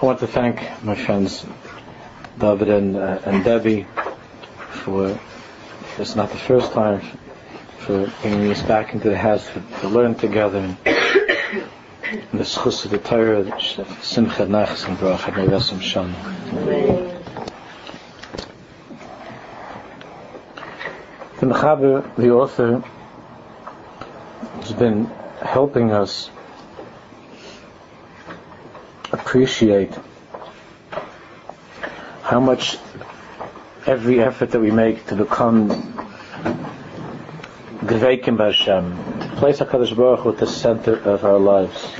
I want to thank my friends David and, uh, and Debbie for it's not the first time for bringing us back into the house to, to learn together and the schus of the Torah, simcha nachs and bracha nevesim shan. The Mechaber, the author, has been helping us appreciate how much every effort that we make to become Dveikim Hashem, to place HaKadosh Baruch Hu at the center of our lives,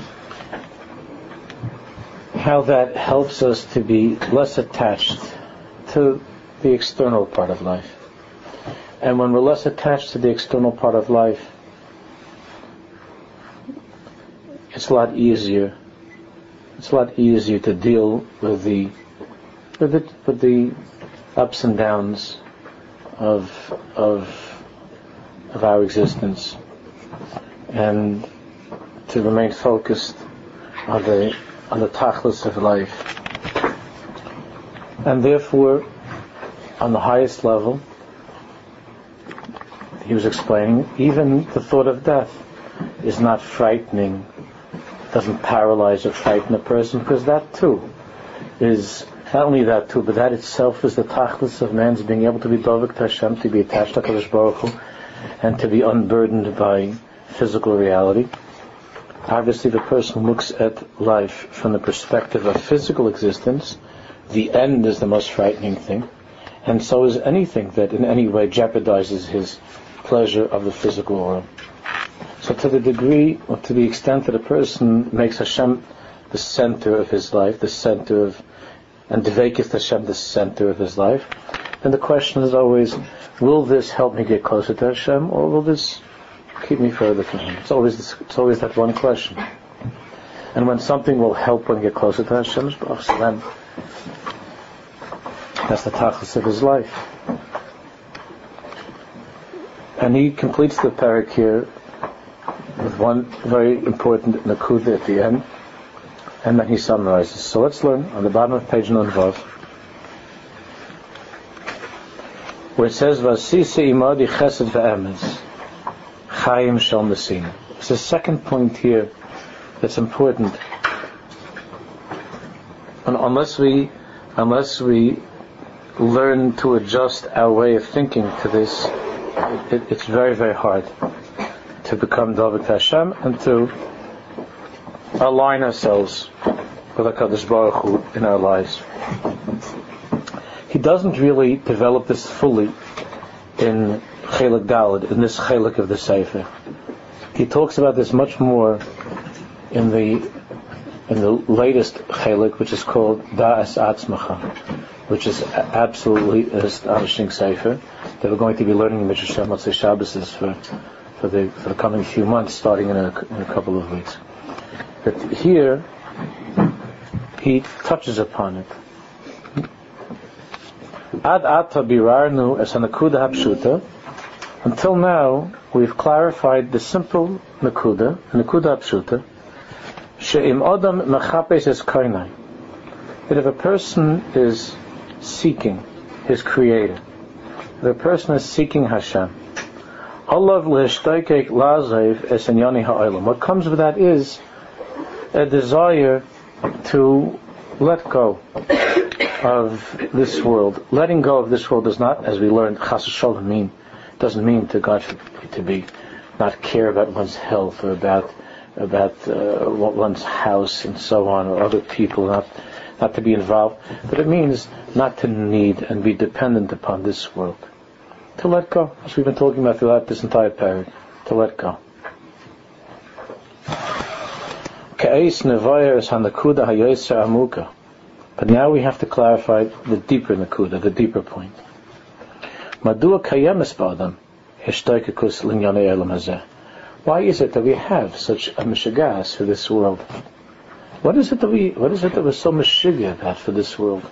how that helps us to be less attached to the external part of life. And when we're less attached to the external part of life, it's a lot easier. It's a lot easier to deal with the with the, with the ups and downs of of of our existence, and to remain focused on the on the tachlis of life, and therefore, on the highest level, he was explaining, even the thought of death is not frightening, doesn't paralyze or frighten a person, because that too is not only that too, but that itself is the tachlis of man's being able to be dovik to Hashem, to be attached to Kadosh Baruch Hu, and to be unburdened by physical reality. Obviously, the person looks at life from the perspective of physical existence. The end is the most frightening thing, and so is anything that in any way jeopardizes his pleasure of the physical world. So, to the degree, or to the extent that a person makes Hashem the center of his life, the center of and Dveikis Hashem the center of his life, then the question is always, will this help me get closer to Hashem, or will this keep me further from Him? It's always this, it's always that one question. And when something will help one get closer to Hashem, so then that's the tachlis of his life. And he completes the parak here with one very important nakuda at the end and then he summarizes. So let's learn on the bottom of page Nunvav, where it says, "Vasisa imadi chesed ve'emes, chayim shel nesim." It's the second point here that's important. And unless we, unless we learn to adjust our way of thinking to this, it, it's very, very hard to become David Hashem and to align ourselves with HaKadosh Baruch Hu in our lives. He doesn't really develop this fully in Chelik Dalad, in this Chelik of the Sefer. He talks about this much more in the in the latest Chelik, which is called Da'as Atzmacha, which is absolutely an astonishing Sefer that we're going to be learning in Mitzvah Shabbos for, for, the, for the coming few months, starting in a, in a couple of weeks. But here, he touches upon it. Ad ata birarnu es nakuda hapshuta. Until now, we've clarified the simple nakuda, nakuda hapshuta. She'im odam mechapes es kainai. That if a person is seeking his creator, if a person is seeking Hashem, What comes with that is a desire to let go of this world. Letting go of this world does not, as we learned, chas mean doesn't mean to God to be not care about one's health or about about uh, one's house and so on or other people, not not to be involved, but it means not to need and be dependent upon this world. To let go, as we've been talking about throughout this entire period, to let go. But now we have to clarify the deeper nakuda, the deeper point. Why is it that we have such a mishagas for this world? What is it that we, what is it that we're so mishiga about for this world?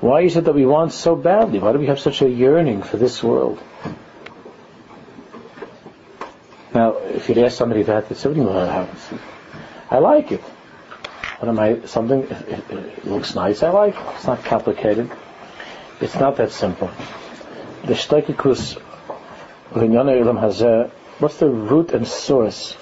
Why is it that we want so badly? Why do we have such a yearning for this world? Now, if you'd ask somebody that, they say, "What know how I like it. What am I? Something it, it, looks nice. I like it. It's not complicated. It's not that simple. The shteikikus What's the root and source?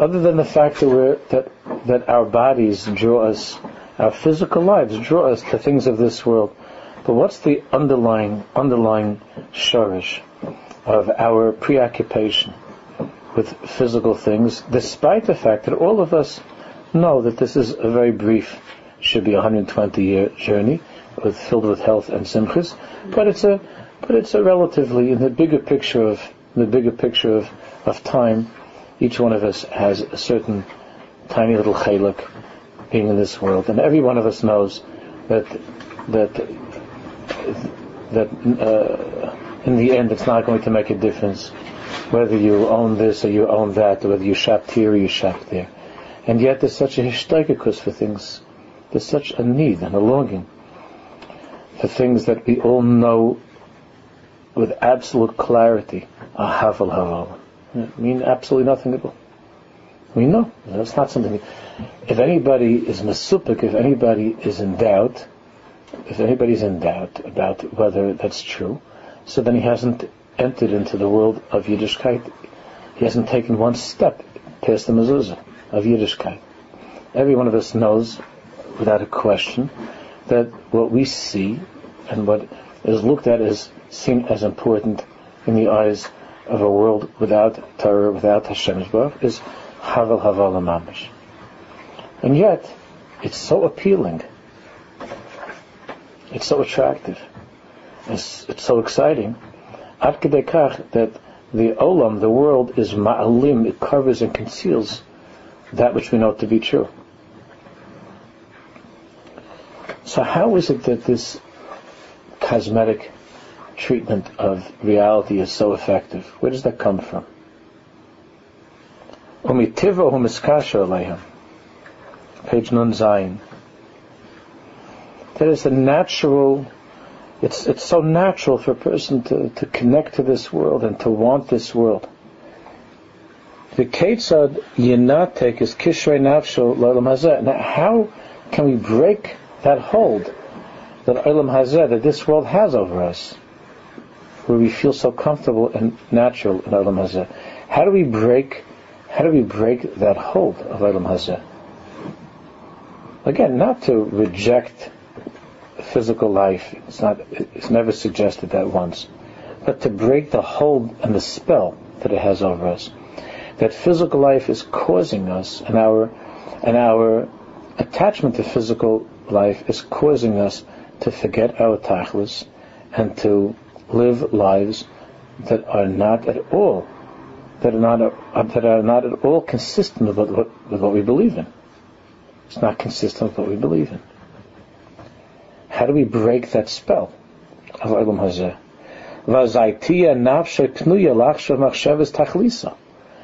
Other than the fact that we're that that our bodies draw us, our physical lives draw us to things of this world. But what's the underlying underlying shorish of our preoccupation with physical things, despite the fact that all of us know that this is a very brief, should be 120 year journey, with filled with health and simchas, but it's a but it's a relatively in the bigger picture of the bigger picture of, of time, each one of us has a certain tiny little chalik being in this world, and every one of us knows that that that uh, in the end it's not going to make a difference whether you own this or you own that, or whether you shop here or you shop there. And yet there's such a hishtagikus for things. There's such a need and a longing for things that we all know with absolute clarity. Ahaval haval. Mean absolutely nothing at all. We know. That's not something. If anybody is masupik, if anybody is in doubt, if anybody's in doubt about whether that's true, so then he hasn't entered into the world of Yiddishkeit. He hasn't taken one step past the mezuzah of Yiddishkeit. Every one of us knows, without a question, that what we see and what is looked at as seen as important in the eyes of a world without Torah, without Hashem is Havel Havel Mamish. And yet, it's so appealing. It's so attractive. It's, it's so exciting. Ad that the olam, the world, is ma'alim, it covers and conceals that which we know to be true. So how is it that this cosmetic treatment of reality is so effective? Where does that come from? Page Nun Zayin. That is a natural, it's, it's so natural for a person to, to connect to this world and to want this world. The Ketzad Yinatek is Kishrei Nafsho L'Olam Hazeh. Now, how can we break that hold that Olam Hazeh, that this world has over us? Where we feel so comfortable and natural in Olam Hazeh. How do we break? How do we break that hold of Olam Hazeh? Again, not to reject physical life. It's not. It's never suggested that once, but to break the hold and the spell that it has over us. That physical life is causing us, and our and our attachment to physical life is causing us to forget our tachlis and to live lives that are not at all that are not uh, that are not at all consistent with what, with what we believe in. It's not consistent with what we believe in. How do we break that spell of Olam Hazeh?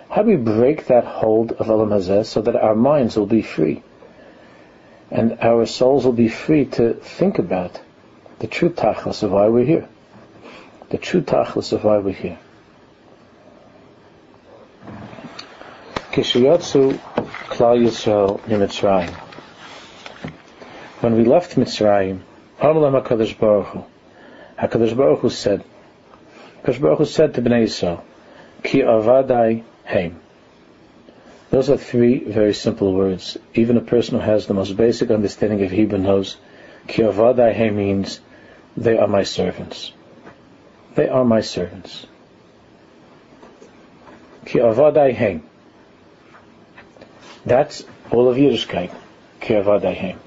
How do we break that hold of Olam Hazeh so that our minds will be free and our souls will be free to think about the true tachlis of why we're here? The true tachlis of why we're here. Kishiyotsu Klal Yisrael Mitzrayim. When we left Mitzrayim, Amalam HaKadosh Baruch Hu, HaKadosh Baruch Hu said, HaKadosh Baruch Hu said to Bnei Yisrael, Ki avadai heim. Those are three very simple words. Even a person who has the most basic understanding of Hebrew knows Ki avadai heim means they are my servants. They are my servants. Ki avadai heim. That's all of Yiddishkeit. Ki avadai heim.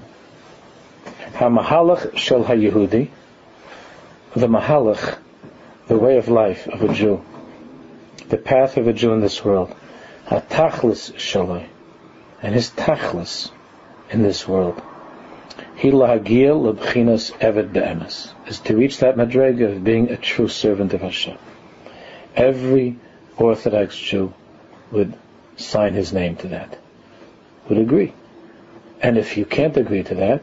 Ha-mahalach shel ha-Yehudi, the mahalach, the way of life of a Jew, the path of a Jew in this world, ha-tachlis shalai, and his tachlis in this world, Hilahagil lebchinas eved be'emes is to reach that madrega of being a true servant of Hashem. Every Orthodox Jew would sign his name to that, would agree. And if you can't agree to that,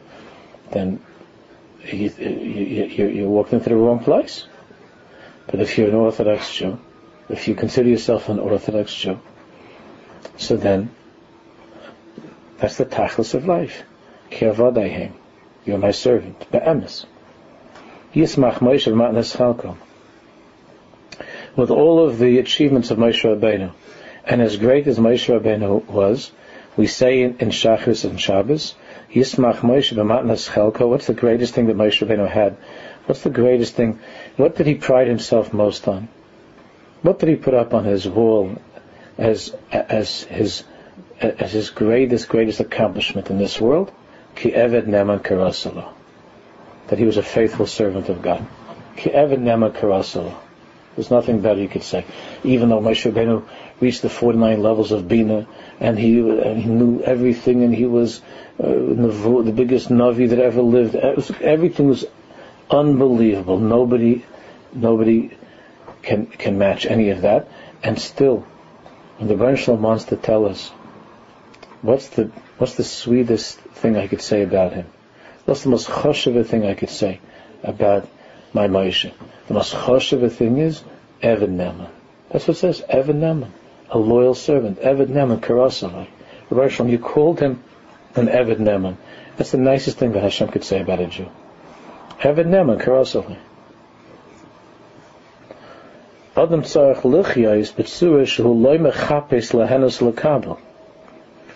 then you, you, you, into the wrong place. But if you're an Orthodox Jew, if you consider yourself an Orthodox Jew, so then that's the tachlis of life. You're my servant. Be'emes. Yismach Moshe Matnas Chalko. With all of the achievements of Moshe Rabbeinu, and as great as Moshe Rabbeinu was, we say in, in Shachris and Shabbos, Yismach Moshe B'matnas Chalko. What's the greatest thing that Moshe Rabbeinu had? What's the greatest thing? What did he pride himself most on? What did he put up on his wall as as his as his greatest greatest accomplishment in this world? Ki Eved Neman Karasala that he was a faithful servant of God. Ki Evad Namakarasala. There's nothing better you could say. Even though Moshe Rabbeinu reached the 49 levels of Bina, and he, and he knew everything, and he was uh, the biggest Navi that ever lived. Everything was unbelievable. Nobody, nobody can can match any of that. And still, when the Baruch wants to tell us, what's the what's the sweetest thing I could say about him? What's the most choshev thing I could say about my Moshe. The most choshev thing is Evan Neman. That's what it says, Evan Neman, a loyal servant. Evan Neman, Karasavai. Rabbi you called him an Evan Neman. That's the nicest thing that Hashem could say about a Jew. Evan Neman, Karasavai. Adam tzarech lichya b'tzura shehu loy mechapes lehenos lekabel.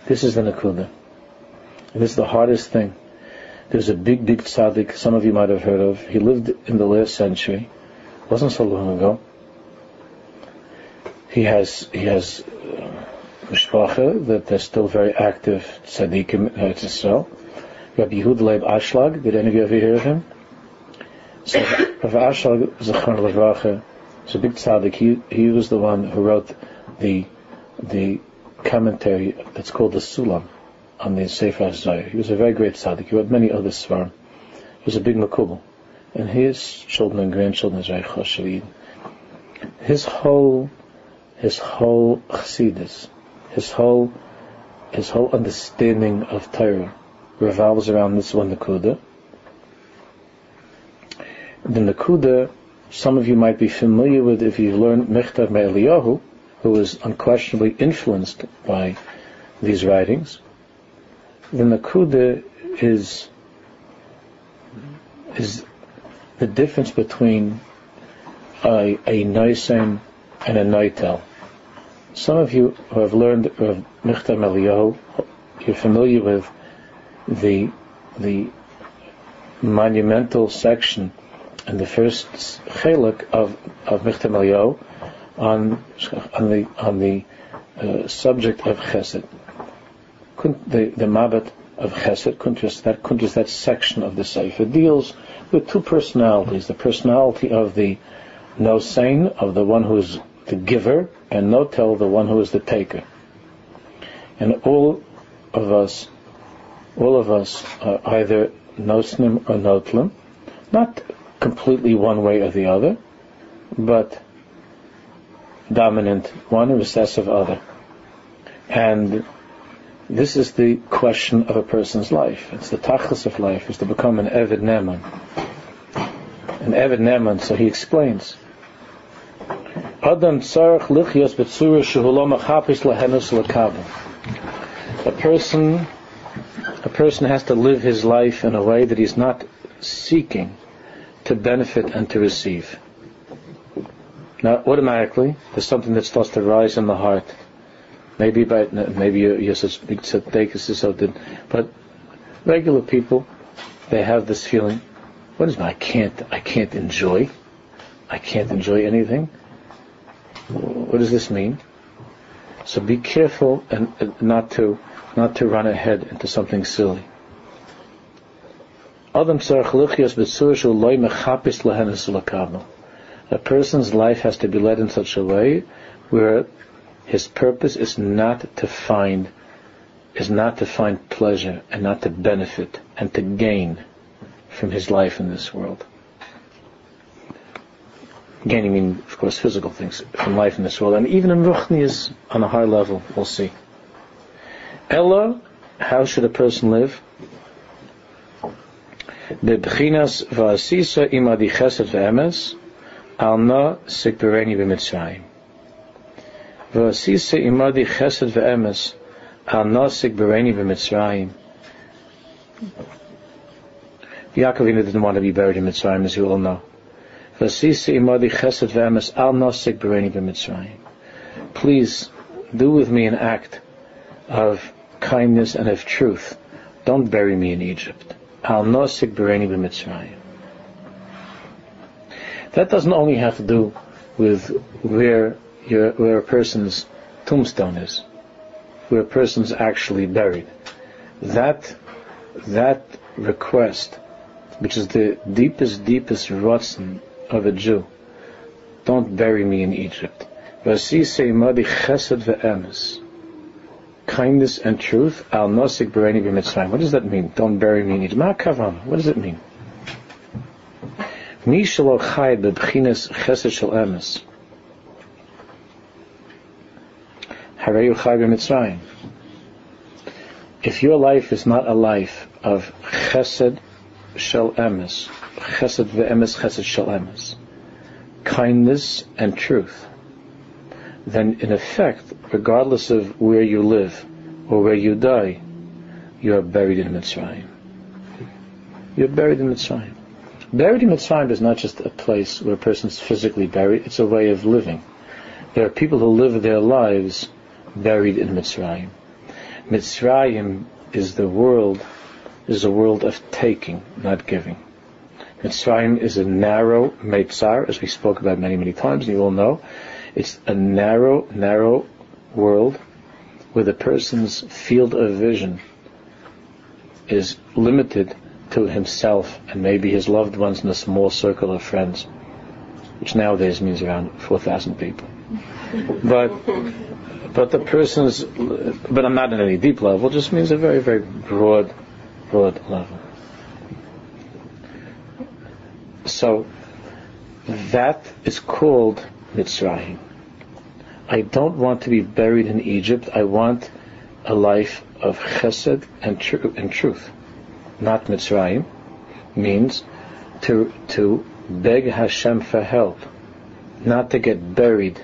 This is the nakuda. This is the hardest thing. There's a big, big tzaddik, some of you might have heard of. He lived in the last century. Wasn't so long ago. He has, he has uh, that they're still very active tzaddikim in Eretz Yisrael. Rabbi Yehuda Leib Ashlag, did any of you ever hear of him? So, Rabbi Ashlag, Zachar Levracha, is a big tzaddik. He, he was the one who wrote the, the commentary that's called the Sulam on the Sefer HaZohar. He was a very great tzaddik. He wrote many other svarim. He was a big makubal. And his children and grandchildren is very choshev His whole, his whole chassidus, his whole, his whole understanding of Torah revolves around this one nakuda. The nakuda, some of you might be familiar with if you've learned Michtav Me'eliyahu, who was unquestionably influenced by these writings the nakuda is is the difference between a, a and a noitel. Some of you who have learned of Michtav Me'eliyahu, you're familiar with the the monumental section in the first chelik of of Michtav Me'eliyahu on on the on the uh, subject of Chesed the, the Mabbat of Chesed, Kuntres, that Kuntres, that section of the Sefer, deals with two personalities. The personality of the Nosein, of the one who is the giver, and Notel, the one who is the taker. And all of us, all of us are either Nosnim or Notlim, not completely one way or the other, but dominant one, recessive other. And this is the question of a person's life. It's the tachlis of life, is to become an Eved Neman. An Eved Neman, so he explains. Adam tzarech lichyas b'tzura shehulam achapis lahenus lekabel. A person, a person has to live his life in a way that he's not seeking to benefit and to receive. Now, automatically, there's something that starts to rise in the heart Maybe by maybe you're such big tzaddik but regular people, they have this feeling. What is my? I can't. I can't enjoy. I can't enjoy anything. What does this mean? So be careful and not to not to run ahead into something silly. A person's life has to be led in such a way where his purpose is not to find is not to find pleasure and not to benefit and to gain from his life in this world. Gaining mean, of course, physical things from life in this world, and even in Ruchni is on a high level. We'll see. Ella, how should a person live? Bebchinas va'asisa imadi chesed ve'emes, al na sikbereni b'mitzrayim V'asisa imadi chesed ve'emes al nosik bereni b'mitzrayim. Yaakov didn't want to be buried in Mitzrayim, as you all know. V'asisa imadi chesed ve'emes al nosik bereni b'mitzrayim. Please do with me an act of kindness and of truth. Don't bury me in Egypt. Al nosik bereni b'mitzrayim. That doesn't only have to do with where your, where a person's tombstone is, where a person's actually buried. That that request, which is the deepest, deepest rotzen of a Jew, don't bury me in Egypt. Kindness and truth, al nosik b'mitzrayim. What does that mean? Don't bury me in Egypt. What does it mean? Mi shelo chai bebchinas chesed shel emes. Harayu chai b'mitzrayim. If your life is not a life of chesed shel emes, chesed ve'emes chesed shel emes, kindness and truth, then in effect, regardless of where you live or where you die, you are buried in Mitzrayim. You're buried in Mitzrayim. Buried in Mitzrayim is not just a place where a person is physically buried, it's a way of living. There are people who live their lives buried in Mitzrayim. Mitzrayim is the world, is a world of taking, not giving. Mitzrayim is a narrow Meitzar, as we spoke about many, many times, and you all know. It's a narrow, narrow world where the person's field of vision is limited to himself and maybe his loved ones in a small circle of friends, which nowadays means around 4,000 people. But but the person's, but I'm not at any deep level, just means a very, very broad, broad level. So that is called Mitzrayim. I don't want to be buried in Egypt. I want a life of chesed and, tr- and truth not Mitzrayim, means to to beg Hashem for help, not to get buried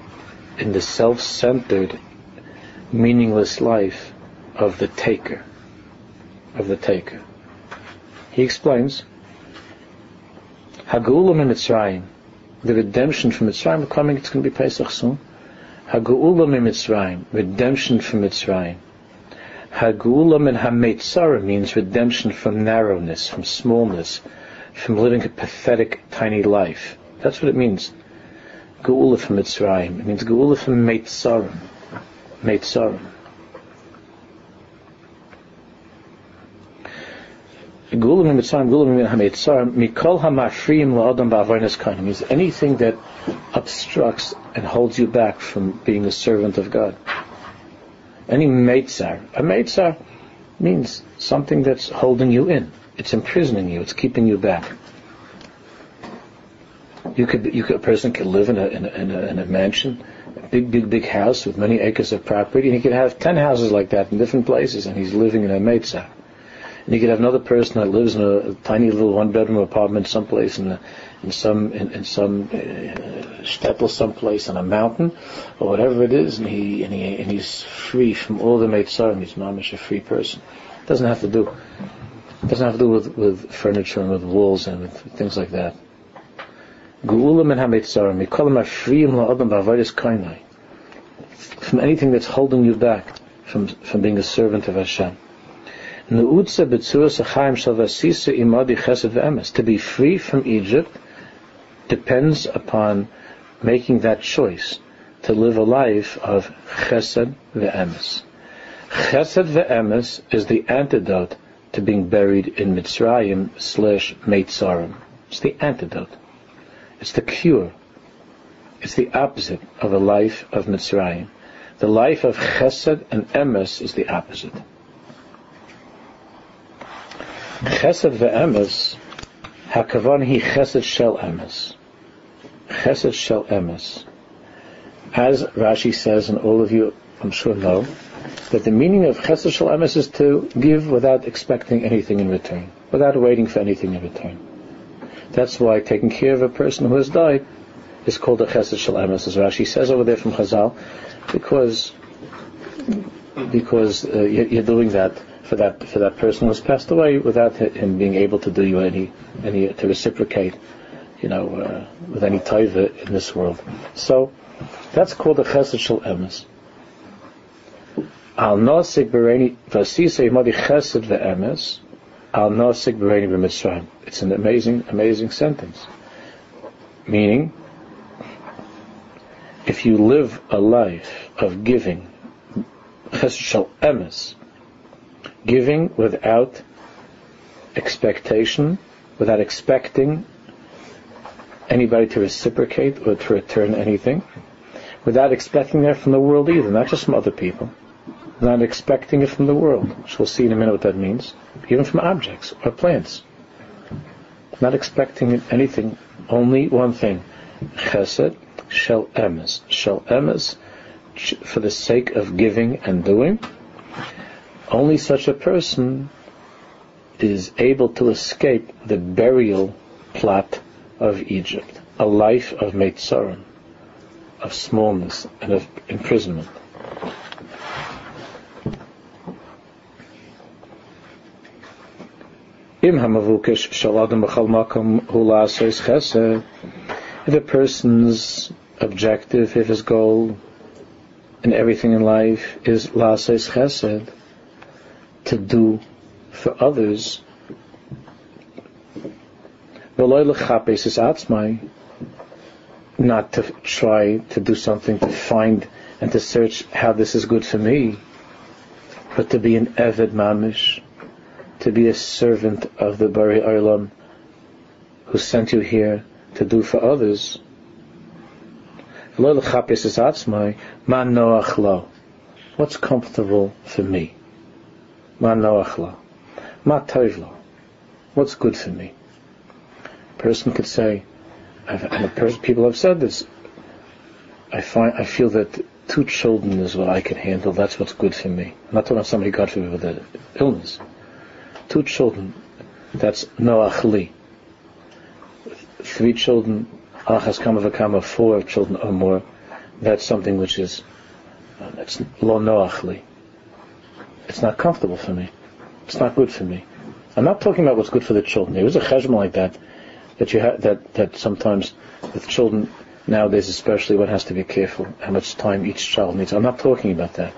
in the self-centered, meaningless life of the taker, of the taker. He explains, Hagulam Mitzrayim, the redemption from Mitzrayim, coming, it's going to be Pesach soon. Hagulam Mitzrayim, redemption from Mitzrayim. Hagulam and Hametzara means redemption from narrowness, from smallness, from living a pathetic, tiny life. That's what it means. Geula from Mitzrayim. It means Geula from Meitzarim. Meitzarim. Geula from Mitzrayim, Geula from Hameitzarim, Mikol HaMafriyim La'adam Ba'avonis Kain. means anything that obstructs and holds you back from being a servant of God. Any meitzar. A meitzar means something that's holding you in. It's imprisoning you. It's keeping you back. You could, you could, a person could live in a, in a, in a, in a mansion, a big, big, big house with many acres of property, and he could have ten houses like that in different places, and he's living in a meitzar. And you could have another person that lives in a, tiny little one-bedroom apartment someplace in, a, in some in, in some uh, shtetl someplace on a mountain or whatever it is, and he and he and he's free from all the meitzarim. He's mamish a free person. Doesn't have to do doesn't have to do with, with furniture and with walls and with things like that. From anything that's holding you back from from being a servant of Hashem. To be free from Egypt depends upon making that choice to live a life of chesed ve'emes. Chesed ve'emes is the antidote to being buried in Mitzrayim slash Meitzarim. It's the antidote. It's the cure. It's the opposite of a life of Mitzrayim. The life of chesed and emes is the opposite. Chesed ve'emes, hakavan hi chesed shel emes. Chesed shel emes. As Rashi says, and all of you, I'm sure, know, that the meaning of chesed shel emes is to give without expecting anything in return, without waiting for anything in return. That's why taking care of a person who has died is called a chesed shel emes, as Rashi says over there from Chazal. because because uh, you're doing that for that for that person who has passed away without him being able to do you any any to reciprocate, you know, uh, with any taiva in this world. So that's called the chesed shel emes. Al nosig bereni vasisei modi chesed ve'emes. Al nosig bereni b'mitzrayim. It's an amazing, amazing sentence. Meaning, if you live a life of giving, chesed shel emes, giving without expectation, without expecting anybody to reciprocate or to return anything, without expecting that from the world either, not just from other people, not expecting it from the world, which we'll see in a minute what that means, even from objects or plants. Not expecting anything, only one thing, chesed, shel emes, shel emes, for the sake of giving and doing, only such a person is able to escape the burial plot of Egypt, a life of Meitzarim, of smallness and of imprisonment. If a person's objective, if his goal in everything in life is la'asos chesed, to do for others. Not to try to do something to find and to search how this is good for me, but to be an Eved Mamish, to be a servant of the Bari Olam who sent you here to do for others. What's comfortable for me? Ma noachla. Ma toivla. What's good for me? A person could say, and people have said this, I find, I feel that two children is what I can handle, that's what's good for me. I'm not talking about somebody, God forbid, with an illness. Two children, that's noachli. Three children, achas kama v'kama, four children or more, that's something which is, uh, that's lo noachli. It's not comfortable for me. It's not good for me. I'm not talking about what's good for the children. There is a cheshbon like that that you ha- that that sometimes with children nowadays, especially, one has to be careful how much time each child needs. I'm not talking about that.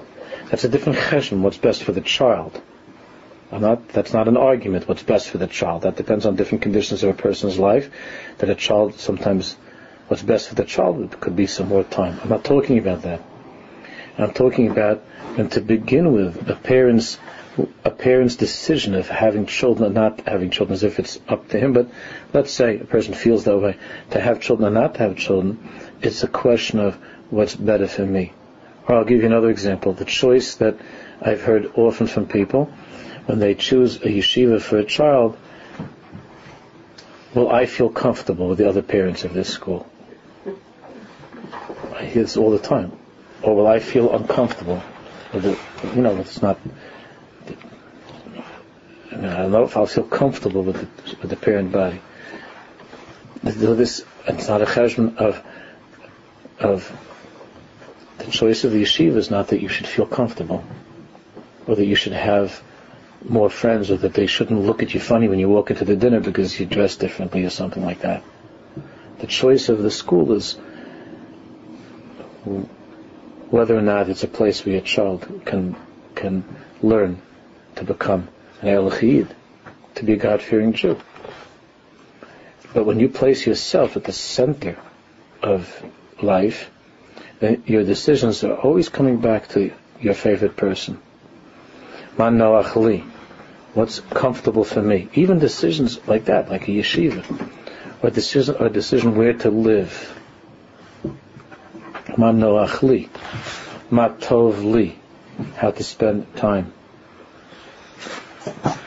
That's a different cheshbon. What's best for the child? I'm not. That's not an argument. What's best for the child? That depends on different conditions of a person's life. That a child sometimes, what's best for the child could be some more time. I'm not talking about that. I'm talking about and to begin with, a parent's a parent's decision of having children or not having children, as if it's up to him. But let's say a person feels that way, to have children or not to have children, it's a question of what's better for me. Or I'll give you another example. The choice that I've heard often from people when they choose a yeshiva for a child, Well, I feel comfortable with the other parents of this school? I hear this all the time. Or will I feel uncomfortable the, you know, it's not. I, mean, I don't know if I'll feel comfortable with the, with the parent body. This it's not a cheshbon of of the choice of the yeshiva is not that you should feel comfortable, or that you should have more friends, or that they shouldn't look at you funny when you walk into the dinner because you dress differently, or something like that. The choice of the school is whether or not it's a place where your child can can learn to become an Elachid, to be a God-fearing Jew. But when you place yourself at the center of life, then your decisions are always coming back to your favorite person. Man What's comfortable for me? Even decisions like that, like a yeshiva, or decision, or a decision where to live Ma noach li. Ma. How to spend time.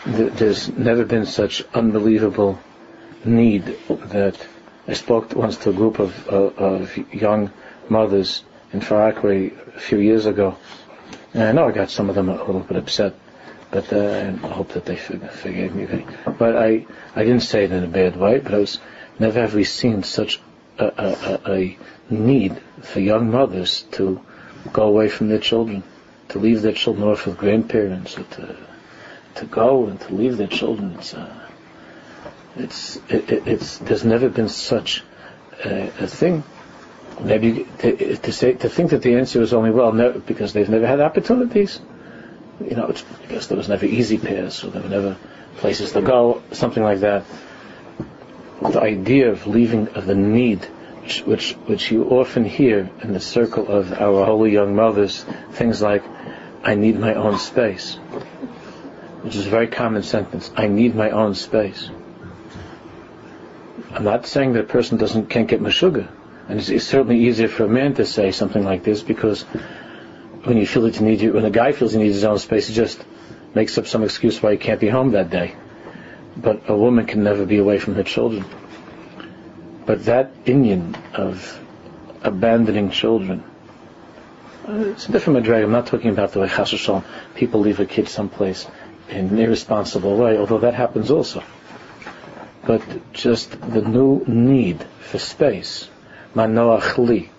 There's never been such unbelievable need that I spoke once to a group of, uh, of young mothers in Far Rockaway a few years ago. And I know I got some of them a little bit upset, but uh, I hope that they forgave me. But I, I didn't say it in a bad way, but I was, never have we seen such a, a, a need for young mothers to go away from their children, to leave their children off with grandparents, or to to go and to leave their children. It's uh, it's it, it's there's never been such a, a thing. Maybe to, to, say to think that the answer is only well no, because they've never had opportunities. You know, it's because there was never easy paths or there were never places to go, something like that. The idea of leaving, of the need, which, which, you often hear in the circle of our holy young mothers, things like, I need my own space, which is a very common sentence. I need my own space. I'm not saying that a person doesn't can't get mashuga, and it's, it's, certainly easier for a man to say something like this because when you feel that you need you, when a guy feels he needs his own space, he just makes up some excuse why he can't be home that day. But a woman can never be away from her children. But that inyan of abandoning children, uh, it's a different madrega. I'm not talking about the way Chashushal, people leave a kid someplace in an irresponsible way, although that happens also. But just the new need for space, manoach li,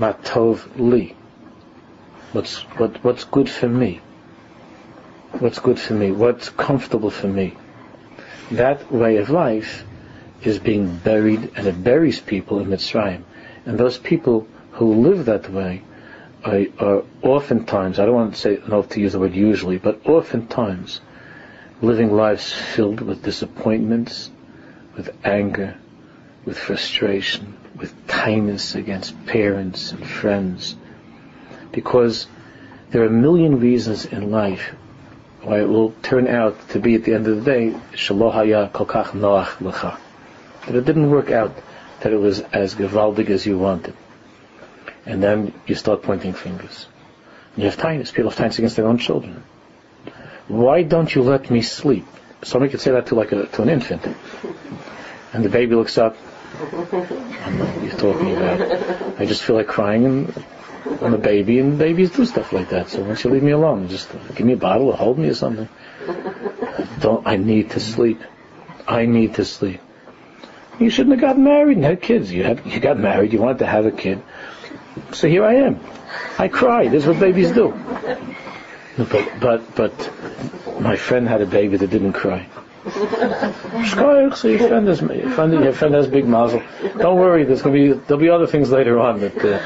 matov li. What's what, what's good for me? What's good for me? What's comfortable for me? That way of life is being buried, and it buries people in Mitzrayim. And those people who live that way are, are oftentimes, I don't want to say, know to use the word usually, but oftentimes living lives filled with disappointments, with anger, with frustration, with kindness against parents and friends. Because there are a million reasons in life why it will turn out to be at the end of the day, Shalohaya kolkach noach lecha that it didn't work out, that it was as gewaldig as you wanted. And then you start pointing fingers. You have tinus. People have tinus against their own children. Why don't you let me sleep? Somebody could say that to like a, to an infant. And the baby looks up. I know what you're talking about. I just feel like crying and I'm a baby and babies do stuff like that. So why don't you leave me alone? Just give me a bottle or hold me or something. Don't, I need to sleep. I need to sleep. You shouldn't have gotten married and had kids. You had, you got married. You wanted to have a kid. So here I am. I. This is what babies do. But but but my friend had a baby that didn't cry. So your friend has your friend, your friend has big mazel. Don't worry. There's gonna be there'll be other things later on. But uh,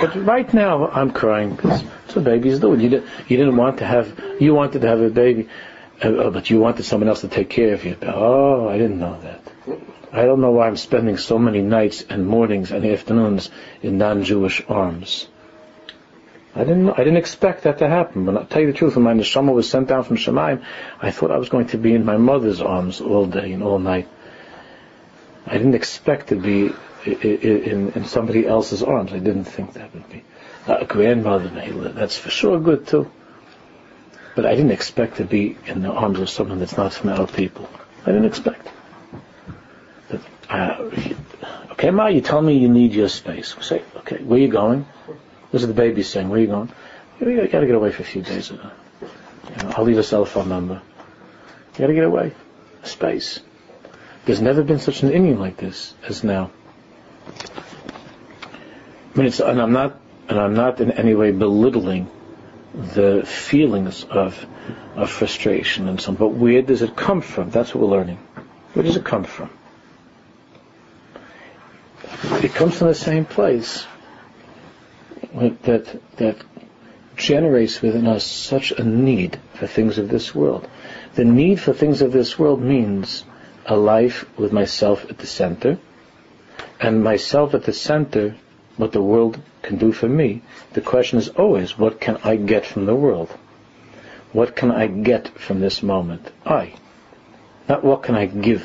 but right now I'm crying because that's what babies do. You didn't you didn't want to have you wanted to have a baby, uh, but you wanted someone else to take care of you. Oh, I didn't know that. I don't know why I'm spending so many nights and mornings and afternoons in non-Jewish arms. I didn't, I didn't expect that to happen. But I'll tell you the truth, when my neshama was sent down from Shemaim, I thought I was going to be in my mother's arms all day and all night. I didn't expect to be in, in somebody else's arms. I didn't think that would be a grandmother. That's for sure good too. But I didn't expect to be in the arms of someone that's not from our people. I didn't expect. Uh, okay, Ma, you tell me you need your space. Say, okay, where are you going? This is the baby saying, where are you going? You gotta get away for a few days. You know, I'll leave a cell phone number. You gotta get away. Space. There's never been such an inyan like this as now. I mean, it's, and I'm not, and I'm not in any way belittling the feelings of, of frustration and so on. But where does it come from? That's what we're learning. Where does it come from? It comes from the same place that that generates within us such a need for things of this world. The need for things of this world means a life with myself at the center, and myself at the center, what the world can do for me. The question is always, what can I get from the world? What can I get from this moment? I. Not what can I give,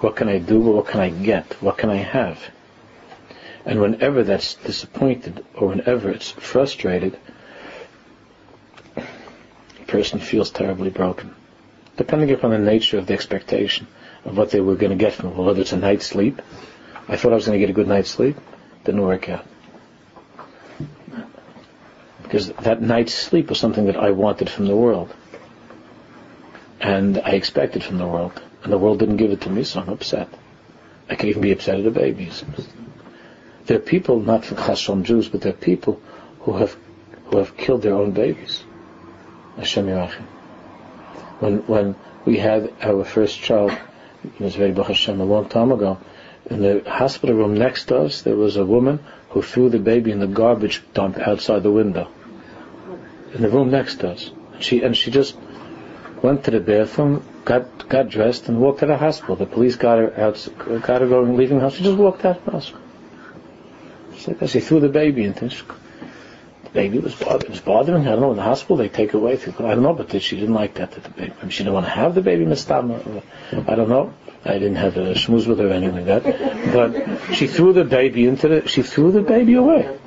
what can I do, but what can I get, what can I have? And whenever that's disappointed or whenever it's frustrated, the person feels terribly broken. Depending upon the nature of the expectation of what they were going to get from it, whether it's a night's sleep. I thought I was going to get a good night's sleep. Didn't work out. Because that night's sleep was something that I wanted from the world. And I expected from the world. And the world didn't give it to me, so I'm upset. I could even be upset at the babies. There are people, not Chashon Jews, but they're people who have who have killed their own babies. Hashem. When, when we had our first child, it was very Hashem a long time ago, in the hospital room next to us, there was a woman who threw the baby in the garbage dump outside the window. In the room next to us. And she, and she just went to the bathroom, got, got dressed, and walked out of the hospital. The police got her out, got her going, leaving the house. She just walked out of the hospital. She, like, she threw the baby into the baby was, bothering, was bothering her. I don't know. In the hospital, they take away. I don't know, but she didn't like that. That the baby. She didn't want to have the baby mistama. I don't know. I didn't have a schmooze with her or anything like that. But she threw the baby into the. She threw the baby away.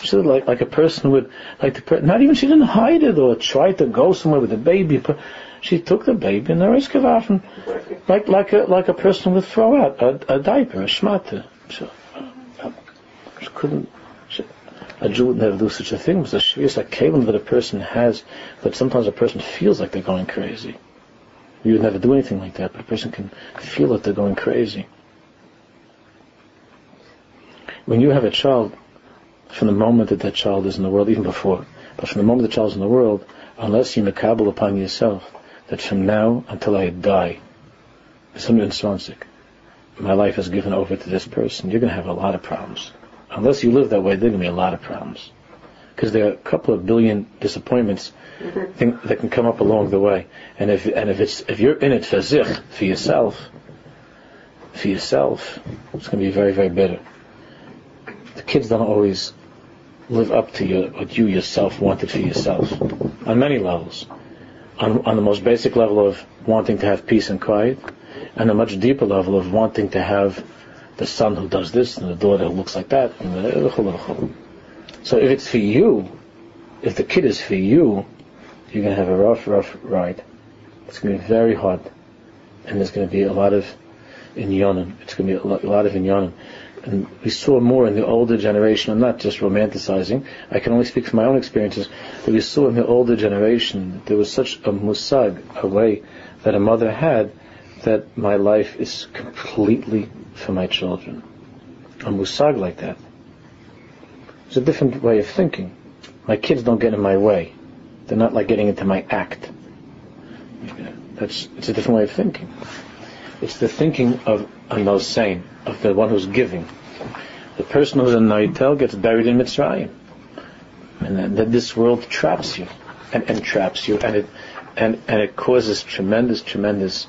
She said like like a person would like the per, not even she didn't hide it or try to go somewhere with the baby. She took the baby and the risk of often like like a like a person would throw out a, a diaper, a shmata. So, she couldn't a Jew would never do such a thing. It's a shvius kalim that a person has, but sometimes a person feels like they're going crazy. You would never do anything like that, but a person can feel that they're going crazy. When you have a child, from the moment that that child is in the world, even before, but from the moment the child is in the world, unless you makabel upon yourself that from now until I die, my life is given over to this person, you're going to have a lot of problems unless you live that way, there are going to be a lot of problems. Because there are a couple of billion disappointments mm-hmm. that can come up along the way. And if, and if it's, if you're in it for zich, for yourself, for yourself, it's going to be very, very bitter. The kids don't always live up to your, what you yourself wanted for yourself. On many levels. On, on the most basic level of wanting to have peace and quiet, and a much deeper level of wanting to have the son who does this and the daughter who looks like that. Uh, so if it's for you, if the kid is for you, you're going to have a rough, rough ride. It's going to be very hard. And there's going to be a lot of inyanim. It's going to be a lot, of inyanim. And we saw more in the older generation, I'm not just romanticizing, I can only speak from my own experiences, that we saw in the older generation, there was such a musag, a way that a mother had, that my life is completely for my children. A musag like that. It's a different way of thinking. My kids don't get in my way. They're not like getting into my act. That's it's a different way of thinking. It's the thinking of a of the one who's giving. The person who's a noitel gets buried in Mitzrayim. And then, then this world traps you and entraps you and it and, and it causes tremendous, tremendous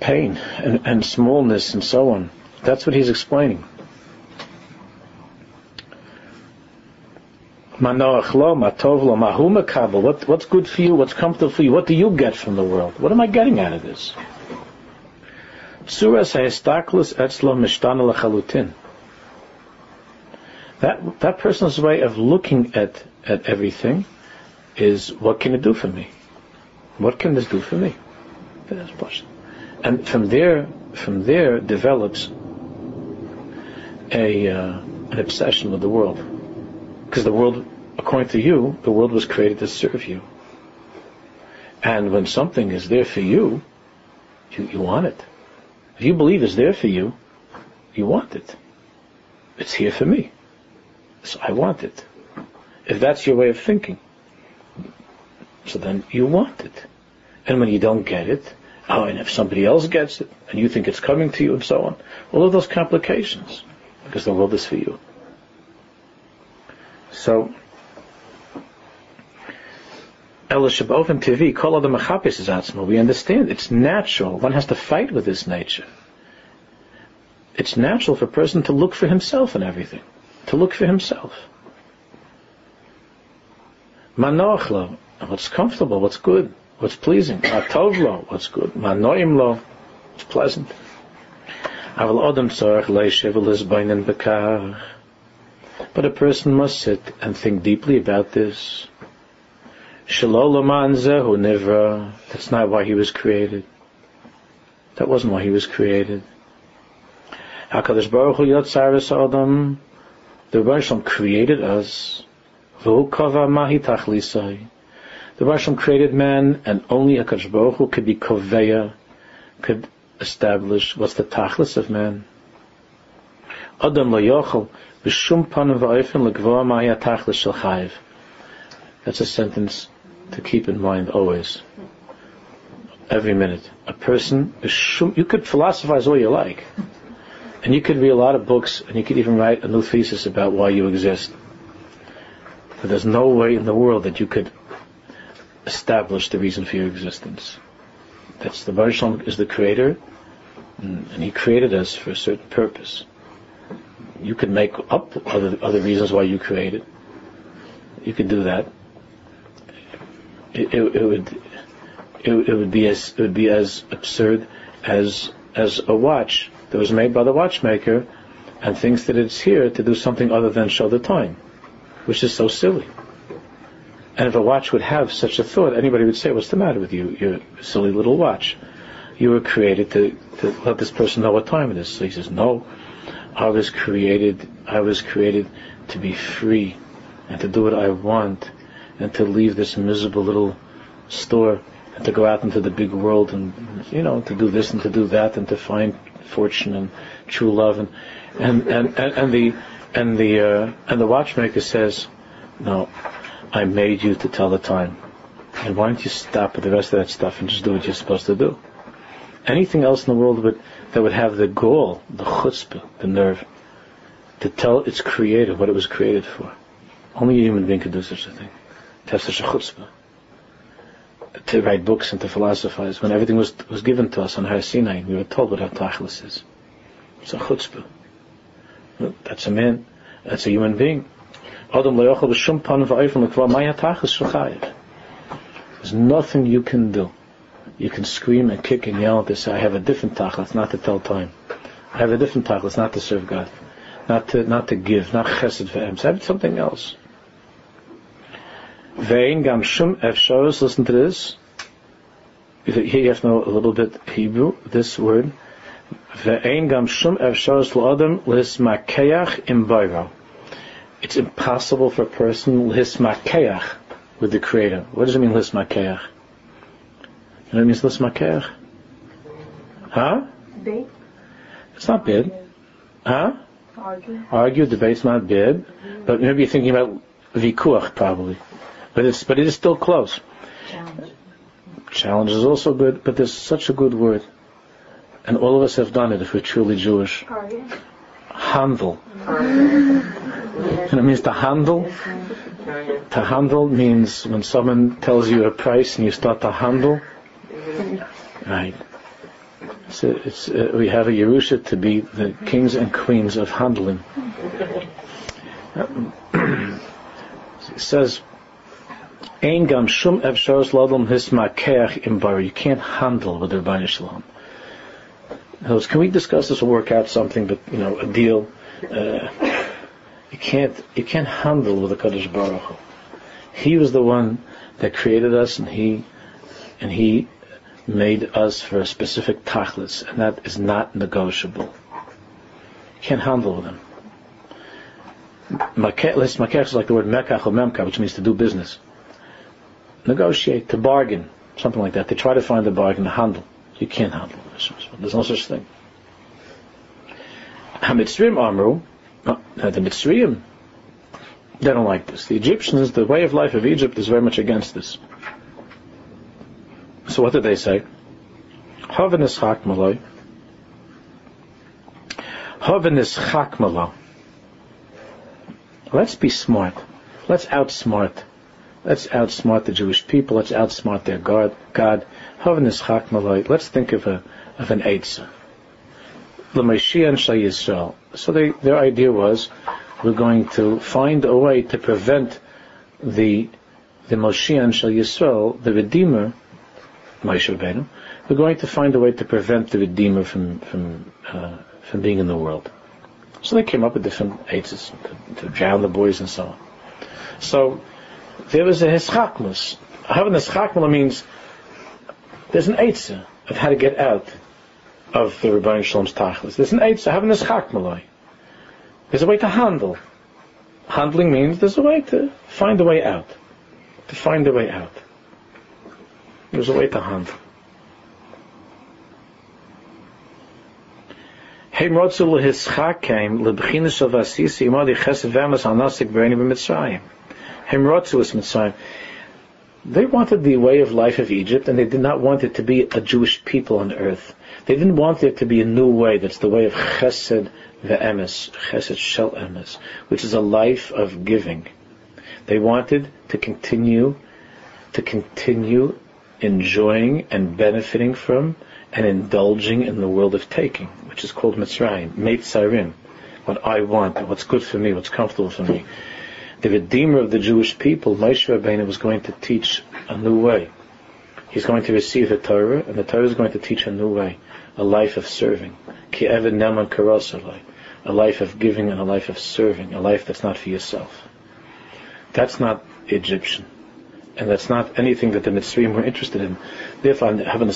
pain and, and smallness and so on. That's what he's explaining. What, what's good for you? What's comfortable for you? What do you get from the world? What am I getting out of this? That that person's way of looking at at everything is what can it do for me? What can this do for me? That's and from there, from there develops a uh, an obsession with the world, because the world, according to you, the world was created to serve you. And when something is there for you, you, you want it. If you believe it's there for you, you want it. It's here for me. So I want it. If that's your way of thinking, so then you want it. And when you don't get it, Oh, and if somebody else gets it, and you think it's coming to you, and so on. All of those complications, because the world is for you. So, TV, Kol Adam is We understand it's natural. One has to fight with this nature. It's natural for a person to look for himself in everything, to look for himself. Manochlo, what's comfortable, what's good what's pleasing. Atov lo, what's good. Manoim lo, what's pleasant. But a person must sit and think deeply about this. That's not why he was created. That wasn't why he was created. HaKadosh Baruch Hu Yotzaris Adam. The Rebbe created us. V'hu kava mahi tachlisai. The Rasham created man, and only a Baruch Hu could be koveya, could establish what's the tachlis of man. Adam lo yochel b'shum pan v'oifen l'gvoa ma'ya tachlis shel chayiv. That's a sentence to keep in mind always. Every minute. A person, you could philosophize all you like. And you could read a lot of books, and you could even write a new thesis about why you exist. But there's no way in the world that you could establish the reason for your existence. That's the Baruch is the creator, and, and he created us for a certain purpose. You could make up other other reasons why you created. You could do that. It, it, it would it, it, would be as it would be as absurd as as a watch that was made by the watchmaker and thinks that it's here to do something other than show the time, which is so silly. And if a watch would have such a thought, anybody would say, "What's the matter with you? You silly little watch. You were created to, to let this person know what time it is." So he says, "No, I was created. I was created to be free and to do what I want and to leave this miserable little store and to go out into the big world and you know to do this and to do that and to find fortune and true love and and and, and, and the and the uh, and the watchmaker says, no, I made you to tell the time. And why don't you stop with the rest of that stuff and just do what you're supposed to do? Anything else in the world would, that would have the goal, the chutzpah, the nerve, to tell its creator what it was created for. Only a human being could do such a thing. To have such a chutzpah. To write books and to philosophize. When everything was, was given to us on Har Sinai, we were told what our tachlis is. It's a chutzpah. That's a man. That's a human being. There's nothing you can do. You can scream and kick and yell to say, I have a different tachlis, not to tell time. I have a different tachlis, not to serve God. Not to, not to give, not chesed v'em. So I have something else. Vein gam shum efsharos, listen to this. Here you have to know a little bit Hebrew, this word. Ve'ein gam shum efsharos l'adam lis makeach im bayro it's impossible for a person lismakeach with the Creator. What does it mean lismakeach? You know what it means lismakeach? Huh? Debate. It's not bid. Huh? Argue. Argue, debate's not bid. But maybe you're thinking about vikuach probably. But it's but it is still close. Challenge. Challenge is also good, but there's such a good word. And all of us have done it if we're truly Jewish. Argue. And it means to handle. To handle means when someone tells you a price and you start to handle. Right. So uh, we have a Yerusha to be the kings and queens of handling. it says, Ein gam shum efsharos. You can't handle with the Ribbono Shel Olam. Can we discuss this or work out something, but, you know, a deal? Uh, you can't you can't handle with the Kadosh Baruch Hu. He was the one that created us, and he and he made us for a specific tachlis, and that is not negotiable. You can't handle with him. Makech is like the word mekach or memka, which means to do business. Negotiate, to bargain, something like that. They try to find a bargain to handle. You can't handle this. There's no such thing. Hamitzrim Amru, uh, the Mitzrayim, they don't like this. The Egyptians, the way of life of Egypt is very much against this. So what did they say? Havenis chakmaloi. Havenis chakmalo. Let's be smart. Let's outsmart. Let's outsmart the Jewish people. Let's outsmart their God. God. Havenis chakmaloi. Let's think of a of an Eitzah. L'Mashiach Shal Yisrael. So they, their idea was, we're going to find a way to prevent the the Moshiach Shal Yisrael, the Redeemer, Moshe Rabbeinu, we're going to find a way to prevent the Redeemer from from uh, from being in the world. So they came up with different aids to, to drown the boys and so on. So there was a hischakmus. Having a hischakmus means there's an eitzah of how to get out of the Ribbono Shel Olam's tachlis. There's an eitzah, having a schak There's a way to handle. Handling means there's a way to find a way out. To find a way out. There's a way to handle. Hey Mrotzu came lebchinis of asisi imadi chesed v'emes anasik b'reini b'mitzrayim. Hemrotzus Mitzrayim. They wanted the way of life of Egypt, and they did not want it to be a Jewish people on earth. They didn't want there to be a new way. That's the way of Chesed ve'emes, Chesed shel emes, which is a life of giving. They wanted to continue, to continue enjoying and benefiting from and indulging in the world of taking, which is called Mitzrayim, Meitzarim, what I want, what's good for me, what's comfortable for me. The Redeemer of the Jewish people, Moshe Rabbeinu, was going to teach a new way. He's going to receive the Torah, and the Torah is going to teach a new way, a life of serving. Ki a life of giving and a life of serving, a life that's not for yourself. That's not Egyptian. And that's not anything that the Mitzrayim were interested in. Therefore, having a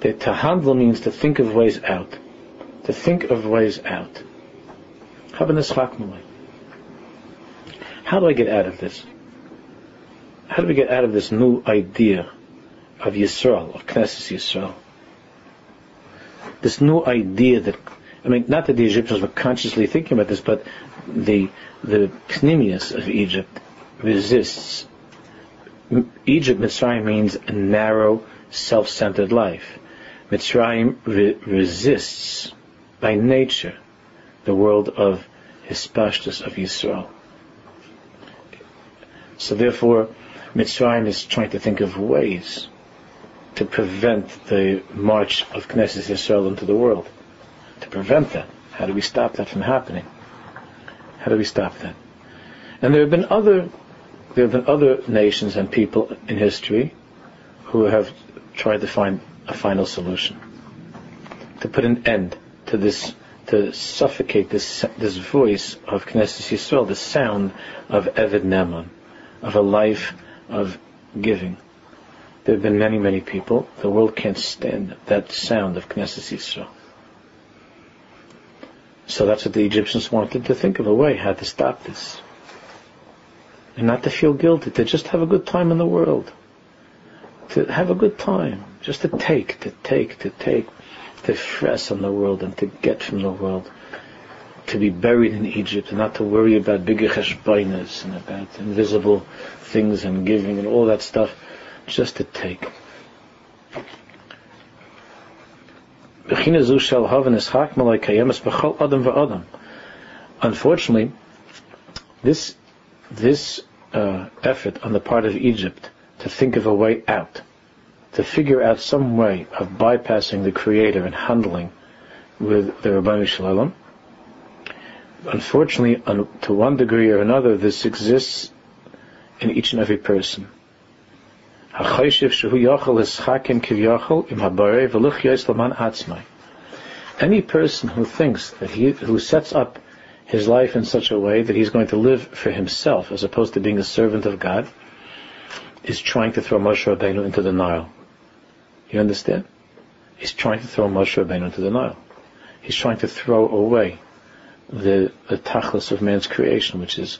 that to handle means to think of ways out. To think of ways out. Having a. How do I get out of this? How do we get out of this new idea of Yisrael, of Knesset Yisrael? This new idea that, I mean, not that the Egyptians were consciously thinking about this, but the, the Pnimius of Egypt resists. Egypt, Mitzrayim means a narrow, self-centered life. Mitzrayim re- resists by nature the world of Hispashtus of Yisrael. So therefore, Mitzrayim is trying to think of ways to prevent the march of Knesset Yisrael into the world. To prevent that. How do we stop that from happening? How do we stop that? And there have been other there have been other nations and people in history who have tried to find a final solution. To put an end to this to suffocate this this voice of Knesset Yisrael, the sound of Eved Neman of a life of giving. There have been many, many people. The world can't stand that sound of Knesset Yisrael. So that's what the Egyptians wanted to think of a way how to stop this. And not to feel guilty, to just have a good time in the world. To have a good time. Just to take, to take, to take, to stress on the world and to get from the world to be buried in Egypt and not to worry about bigger cheshbainas and about invisible things and giving and all that stuff, just to take. Unfortunately, this this uh, effort on the part of Egypt to think of a way out, to figure out some way of bypassing the Creator and handling with the Ribbono Shel Olam, unfortunately, to one degree or another, this exists in each and every person. Any person who thinks that he, who sets up his life in such a way that he's going to live for himself as opposed to being a servant of God, is trying to throw Moshe Rabbeinu into the Nile. You understand? He's trying to throw Moshe Rabbeinu into the Nile. He's trying to throw away the, the tachlis of man's creation, which is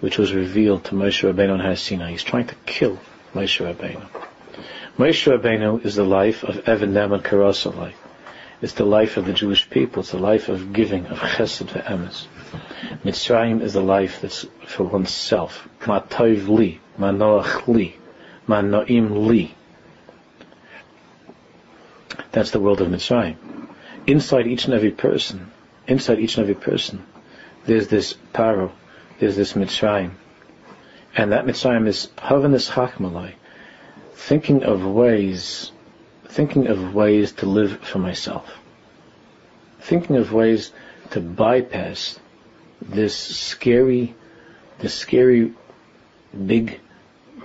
which was revealed to Moshe Rabbeinu on Har Sinai. He's trying to kill Moshe Rabbeinu. Moshe Rabbeinu is the life of Evan Neman Karasalai. It's the life of the Jewish people. It's the life of giving, of chesed ve'emes. Mitzrayim is the life that's for oneself. Ma toiv li, ma noach li, ma noim li. That's the world of Mitzrayim. Inside each and every person inside each and every person, there's this paro, there's this mitzrayim. And that mitzrayim is havanus chachmalai, thinking of ways, thinking of ways to live for myself. Thinking of ways to bypass this scary, this scary big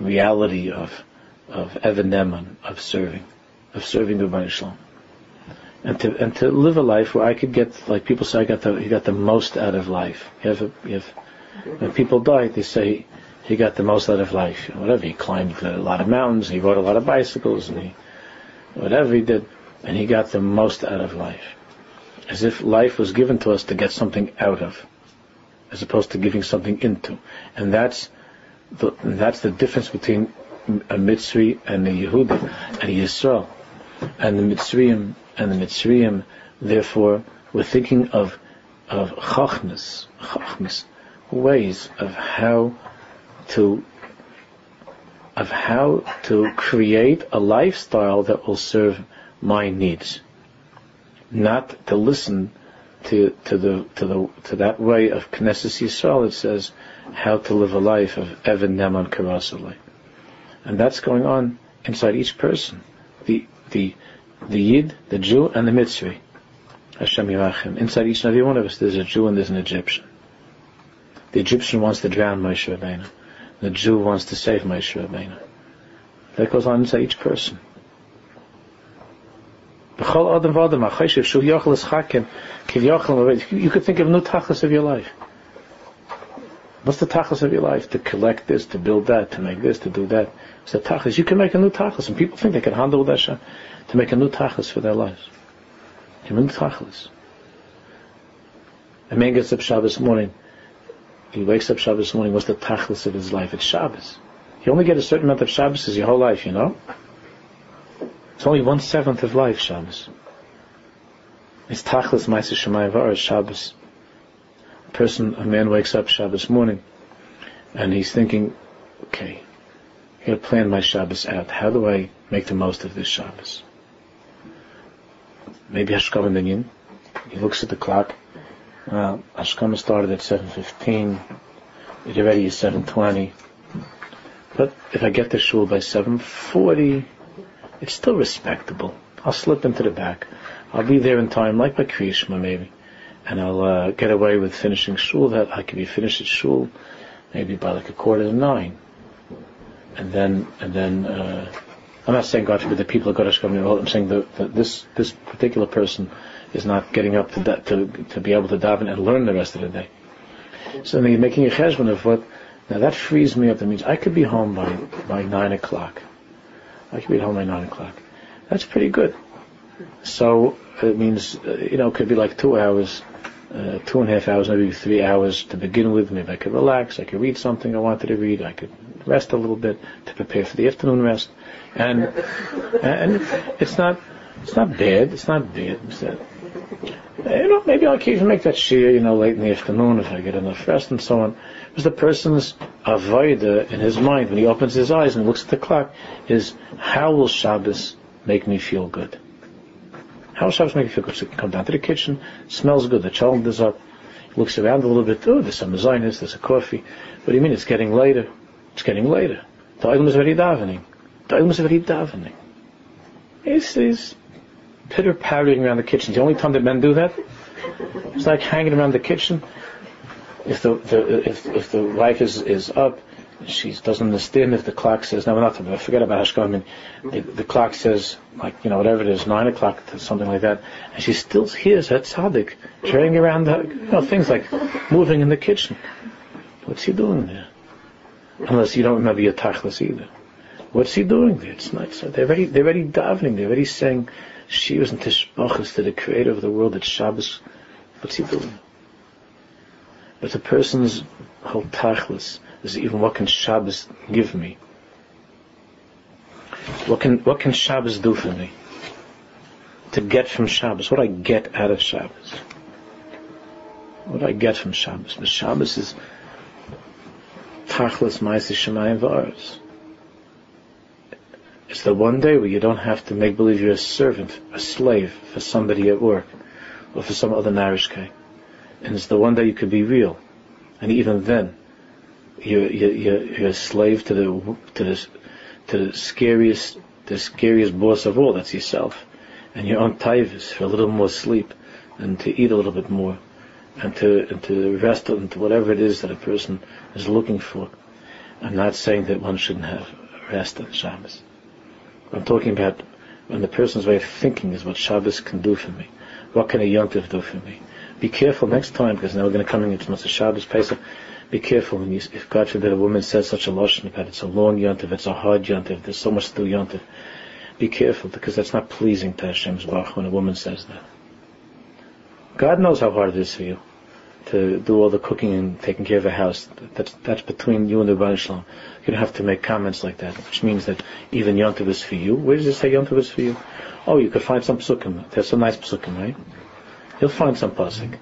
reality of, of Evan of serving, of serving the Shalom and to and to live a life where I could get like people say I got the he got the most out of life. You have, a, you have when people die, they say he got the most out of life. Whatever he climbed a lot of mountains, he rode a lot of bicycles, and he whatever he did, and he got the most out of life, as if life was given to us to get something out of, as opposed to giving something into, and that's the that's the difference between a Mitzri and a Yehuda and a Yisrael, and the Mitzrayim and the Mitzrayim, therefore, were thinking of of chachmas, ways of how to of how to create a lifestyle that will serve my needs, not to listen to to the to the to that way of Knesset Yisrael. It says how to live a life of Evan Neman Karasali, and that's going on inside each person. The the the Yid, the Jew, and the Mitzri. Hashem Yirachim. Inside each and every one of us, there's a Jew and there's an Egyptian. The Egyptian wants to drown Moshe Rabbeinu. The Jew wants to save Moshe Rabbeinu. That goes on inside each person. You could think of no tachlis of your life. What's the tachlis of your life? To collect this, to build that, to make this, to do that. It's the tachlis. You can make a new tachlis, and people think they can handle that to make a new tachlis for their lives. A new tachlis. A man gets up Shabbos morning. He wakes up Shabbos morning. What's the tachlis of his life? It's Shabbos. You only get a certain amount of Shabbos your whole life, you know. It's only one seventh of life, Shabbos. It's tachlis ma'aser shemayim Shabbos. Person, a man wakes up Shabbos morning, and he's thinking, okay, I gotta plan my Shabbos out. How do I make the most of this Shabbos? Maybe Hashkama Minyan. He looks at the clock. Well, Hashkama started at 7.15. It already is 7.20. But if I get to shul by 7.40, it's still respectable. I'll slip into the back. I'll be there in time, like by Kriyishma maybe. And I'll uh, get away with finishing shul that I could be finished at shul maybe by like a quarter to nine. And then, and then, uh, I'm not saying God forbid the people of Kodesh coming I'm saying that, that, this this particular person is not getting up to, to to be able to daven and learn the rest of the day. So then you're making a cheshbon of what. Now that frees me up. That means I could be home by by nine o'clock. I could be home by nine o'clock. That's pretty good. So it means uh, you know it could be like two hours, uh, two and a half hours, maybe three hours to begin with. Maybe I could relax. I could read something I wanted to read. I could rest a little bit to prepare for the afternoon rest and and it's not it's not bad. It's not bad. It's that, you know, maybe I'll occasionally make that shear, you know, late in the afternoon if I get enough rest and so on. Because the person's avoida in his mind when he opens his eyes and looks at the clock is how will Shabbos make me feel good? How Shabbos make me feel good? So can come down to the kitchen, smells good, the child is up, looks around a little bit, oh, there's some mezainis, there's a coffee. What do you mean? It's getting later. It's getting later. The item is already davening. The Olam is very davening. It's, it's pitter pattering around the kitchen. The only time that men do that, it's like hanging around the kitchen. If the, the if if the wife is is up, she doesn't understand if the clock says we're not to forget about Hashkar. I mean, mm-hmm. the, the, clock says like you know whatever it is nine o'clock something like that, and she still hears that tzaddik carrying around the, you know things like moving in the kitchen. What's he doing there? Unless you don't remember your tachlis either. What's he doing there? It's not so. They're already, they're already davening. They're already saying Shivas and Tishbachas to the Creator of the world at Shabbos. What's he doing? But the person's whole tachlis is even what can Shabbos give me? What can what can Shabbos do for me? To get from Shabbos, what I get out of Shabbos? What I get from Shabbos? But Shabbos is tachlis ma'aser shemayim v'aretz. It's the one day where you don't have to make believe you're a servant, a slave for somebody at work, or for some other narishke. And it's the one day you could be real. And even then, you're, you're, you're a slave to the, to the, to the scariest, the scariest boss of all, that's yourself. And you're on taivas for a little more sleep, and to eat a little bit more, and to, and to rest into whatever it is that a person is looking for. I'm not saying that one shouldn't have rest on Shabbos. I'm talking about when the person's way of thinking is what Shabbos can do for me. What can a Yontif do for me? Be careful next time, because now we're going to come into Mr. Shabbos Pesach. Be careful when you, if God forbid a woman says such a lashon about it's a long Yontif, it's a hard Yontif, there's so much to Yontif. Be careful, because that's not pleasing to Hashem's Baruch when a woman says that. God knows how hard it is for you to do all the cooking and taking care of a house. That's that's between you and the Ribbono Shel Olam. You don't have to make comments like that, which means that even Yontiv is for you. Where does it say Yontiv is for you? Oh, you could find some psukim. There's some nice psukim, right? You'll find some pasuk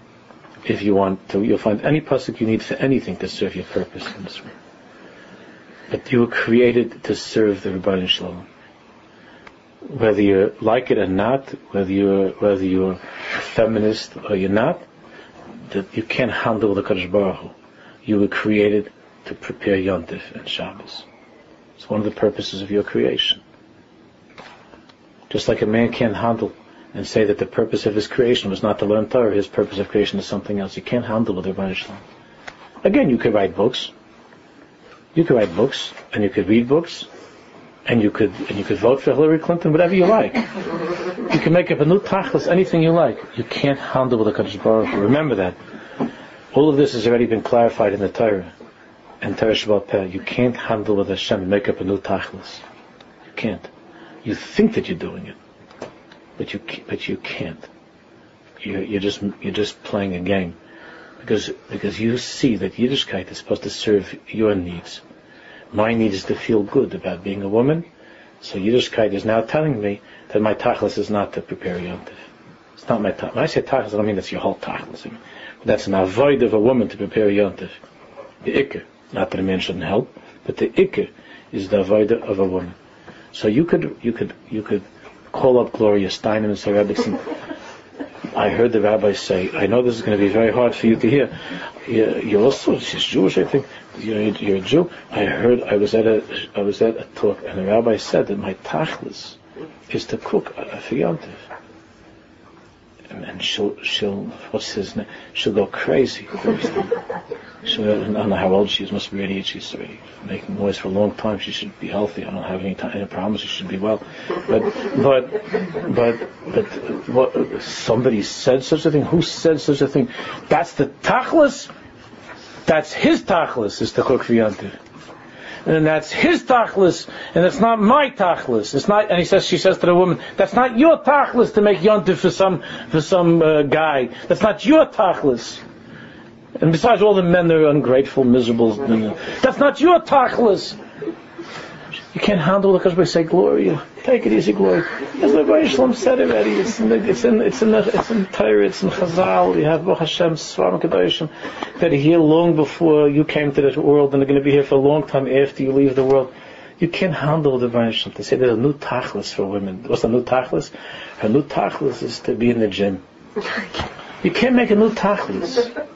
if you want to. You'll find any pasuk you need for anything to serve your purpose in this world. But you were created to serve the Ribbono Shel Olam. Whether you like it or not, whether you're whether you're a feminist or you're not, that you can't handle the Kadosh Baruch Hu. You were created to prepare Yontif and Shabbos. It's one of the purposes of your creation. Just like a man can't handle and say that the purpose of his creation was not to learn Torah, his purpose of creation is something else. You can't handle with Ribbono Shel Olam. Again, you could write books. You could write books, and you could read books, and you could and you could vote for Hillary Clinton, whatever you like. You can make up a new tachlis, anything you like. You can't handle with a Kadosh Baruch Remember that. All of this has already been clarified in the Torah and Torah Sheb'al Peh. You can't handle with Hashem and make up a new tachlis. You can't. You think that you're doing it, but you but you can't. You're, you're just you're just playing a game because because you see that Yiddishkeit is supposed to serve your needs. My need is to feel good about being a woman, so Yiddishkeit is now telling me that my tachlis is not to prepare yontif. It's not my tachlis. When I say tachlis, I don't mean that's your whole tachlis. I mean, that's an avoid of a woman to prepare yontif. The ikr, not that a man shouldn't help, but the ikr is the avoid of a woman. So you could you could you could call up Gloria Steinem and say, Rabbi, I heard the rabbi say, I know this is going to be very hard for you to hear. You're also, she's Jewish, I think. You're, a Jew. I heard, I was at a, I was at a talk, and the rabbi said that my tachlis is to cook for Yontif. And, and she'll, she'll, what's his name? She'll go crazy. She, I don't know how old she is. Must be 88. She's already making noise for a long time. She should be healthy. I don't have any, time, any problems. She should be well. But, but, but, but, what, somebody said such a thing. Who said such a thing? That's the tachlis. That's his tachlis. Is the cook for yantiv. And that's his tachlis, and it's not my tachlis. It's not. And he says, she says to the woman, "That's not your tachlis to make yontif for some for some uh, guy. That's not your tachlis." And besides, all the men are ungrateful, miserable. That's not your tachlis. You can't handle it because say Gloria. Take it easy, Gloria. As the Shalom said already, it's in the, it's in it's in the, it's in Torah, it's in Chazal. You have Baruch Hashem Svarim Kedoshim that are here long before you came to this world, and they're going to be here for a long time after you leave the world. You can't handle the Shalom. They say there's a new tachlis for women. What's the new tachlis? Her new tachlis is to be in the gym. You can't make a new tachlis.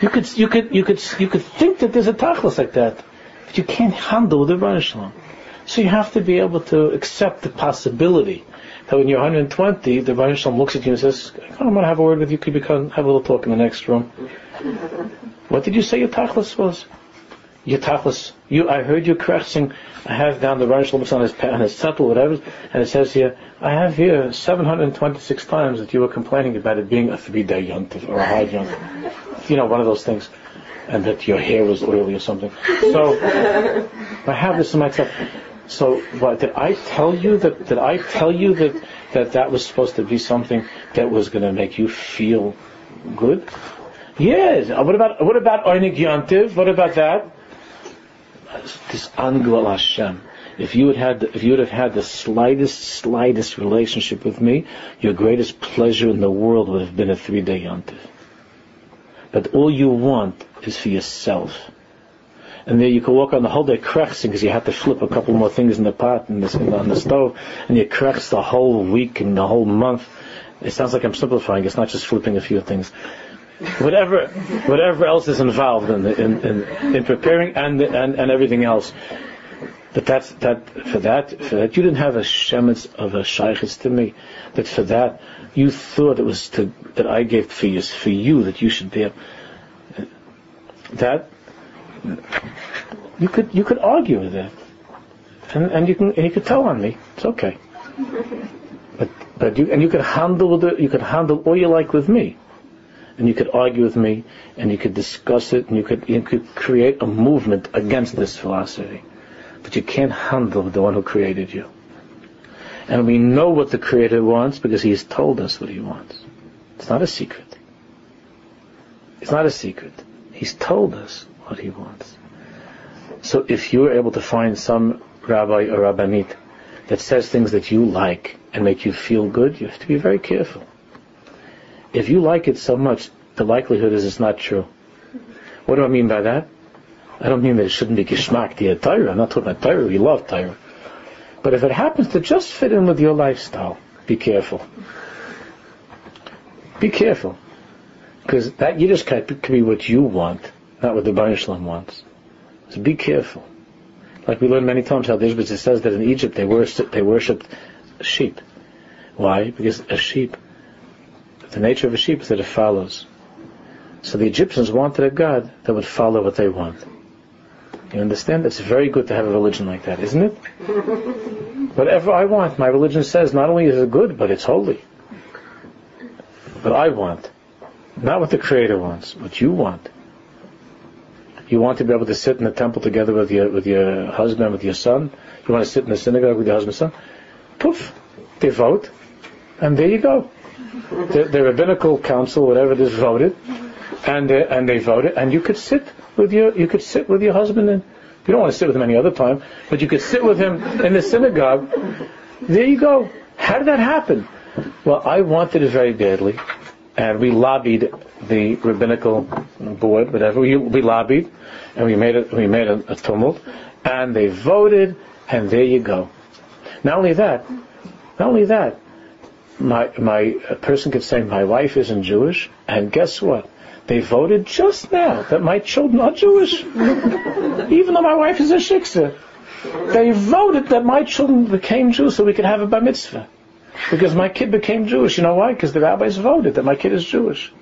You could, you could, you could, you could think that there's a tachlis like that, but you can't handle the Ribbono Shel Olam. So you have to be able to accept the possibility that when you're 120, the Ribbono Shel Olam looks at you and says, "I want to have a word with you. Could we come have a little talk in the next room?" What did you say your tachlis was? Your tachlis. You, I heard you correcting. I have down the Ribbono Shel Olam on his on his settle, whatever, and it says here, I have here 726 times that you were complaining about it being a three-day yontif or a high yontif you know, one of those things, and that your hair was oily or something. So I have this in myself. So what did I tell you that did I tell you that that that was supposed to be something that was going to make you feel good? Yes. What about what about Yantiv? What about that? This Angel Hashem. If you had had, if you would have had the slightest, slightest relationship with me, your greatest pleasure in the world would have been a three-day yontif. But all you want is for yourself. And there you can walk on the whole day crechsing because you have to flip a couple more things in the pot and on the stove, and you crechs the whole week and the whole month. It sounds like I'm simplifying. It's not just flipping a few things. Whatever, whatever else is involved in, in, in, in preparing and, and, and everything else. But that's that for that for that you didn't have a shemitz of a shaykhis to me. That for that you thought it was to, that I gave for you, for you that you should be able, that you could you could argue with that, and, and you can and you could tell on me. It's okay. But but you and you could handle the you could handle all you like with me, and you could argue with me, and you could discuss it, and you could you could create a movement against this philosophy, but you can't handle the one who created you. And we know what the Creator wants because He has told us what He wants. It's not a secret. It's not a secret. He's told us what He wants. So if you're able to find some rabbi or rabbanit that says things that you like and make you feel good, you have to be very careful. If you like it so much, the likelihood is it's not true. What do I mean by that? I don't mean that it shouldn't be geschmack to Torah. I'm not talking about Torah. We love Torah. But if it happens to just fit in with your lifestyle, be careful. Be careful. Because that Yiddishkeit could be what you want, not what the Baruch wants. So be careful. Like we learned many times, how it says that in Egypt they worshipped, they worshipped sheep. Why? Because a sheep, the nature of a sheep is that it follows. So the Egyptians wanted a God that would follow what they want. You understand? It's very good to have a religion like that, isn't it? Whatever I want, my religion says not only is it good, but it's holy. What I want. Not what the Creator wants, what you want. You want to be able to sit in the temple together with your with your husband, with your son. You want to sit in the synagogue with your husband and son. Poof, they vote, and there you go. The, the rabbinical council, whatever it is, voted, and and they voted, and you could sit with your you could sit with your husband, and you don't want to sit with him any other time, but you could sit with him in the synagogue. There you go. How did that happen? Well, I wanted it very badly, and we lobbied the rabbinical board, whatever. We, we lobbied, and we made it. We made a, a tumult, and they voted, and there you go. Not only that, not only that, my my person could say my wife isn't Jewish, and guess what? They voted just now that my children are Jewish, even though my wife is a shiksa. They voted that my children became Jews so we could have a bar mitzvah. Because my kid became Jewish. You know why? Because the rabbis voted that my kid is Jewish.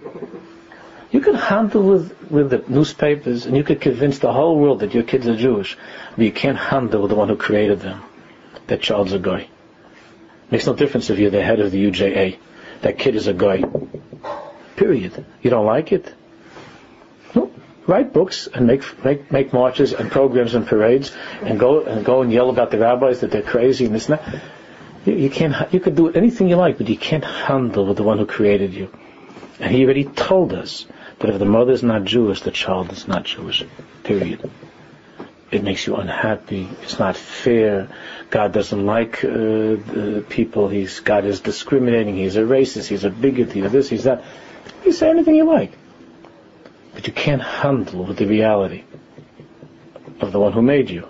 You can handle with, with the newspapers and you could convince the whole world that your kids are Jewish, but you can't handle the one who created them. That child's a guy. Makes no difference if you're the head of the UJA. That kid is a guy. Period. You don't like it? No. Write books and make, make, make marches and programs and parades and go, and go and yell about the rabbis that they're crazy and this and that. You, you can't, you could do anything you like, but you can't handle with the one who created you. And he already told us that if the mother is not Jewish, the child is not Jewish. Period. It makes you unhappy. It's not fair. God doesn't like uh, people. He's God is discriminating. He's a racist. He's a bigot. He's this. He's that. You say anything you like, but you can't handle with the reality of the one who made you.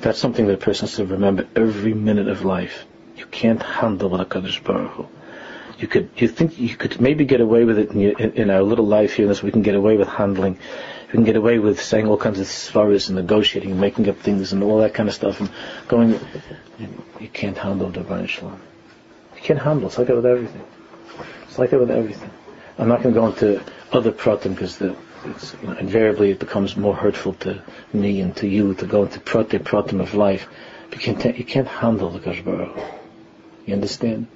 That's something that a person should remember every minute of life. You can't handle with a Kadosh Baruch Hu. You could, you think you could maybe get away with it in, your, in, in our little life here, this we can get away with handling. We can get away with saying all kinds of svaras and negotiating and making up things and all that kind of stuff and going. You can't handle the Shalom. You can't handle. It's like that with everything. It's like that with everything. I'm not going to go into other pratim because the invariably it becomes more hurtful to me and to you to go into prate pratim of life. You can't, you can't handle the Kashbara. You understand?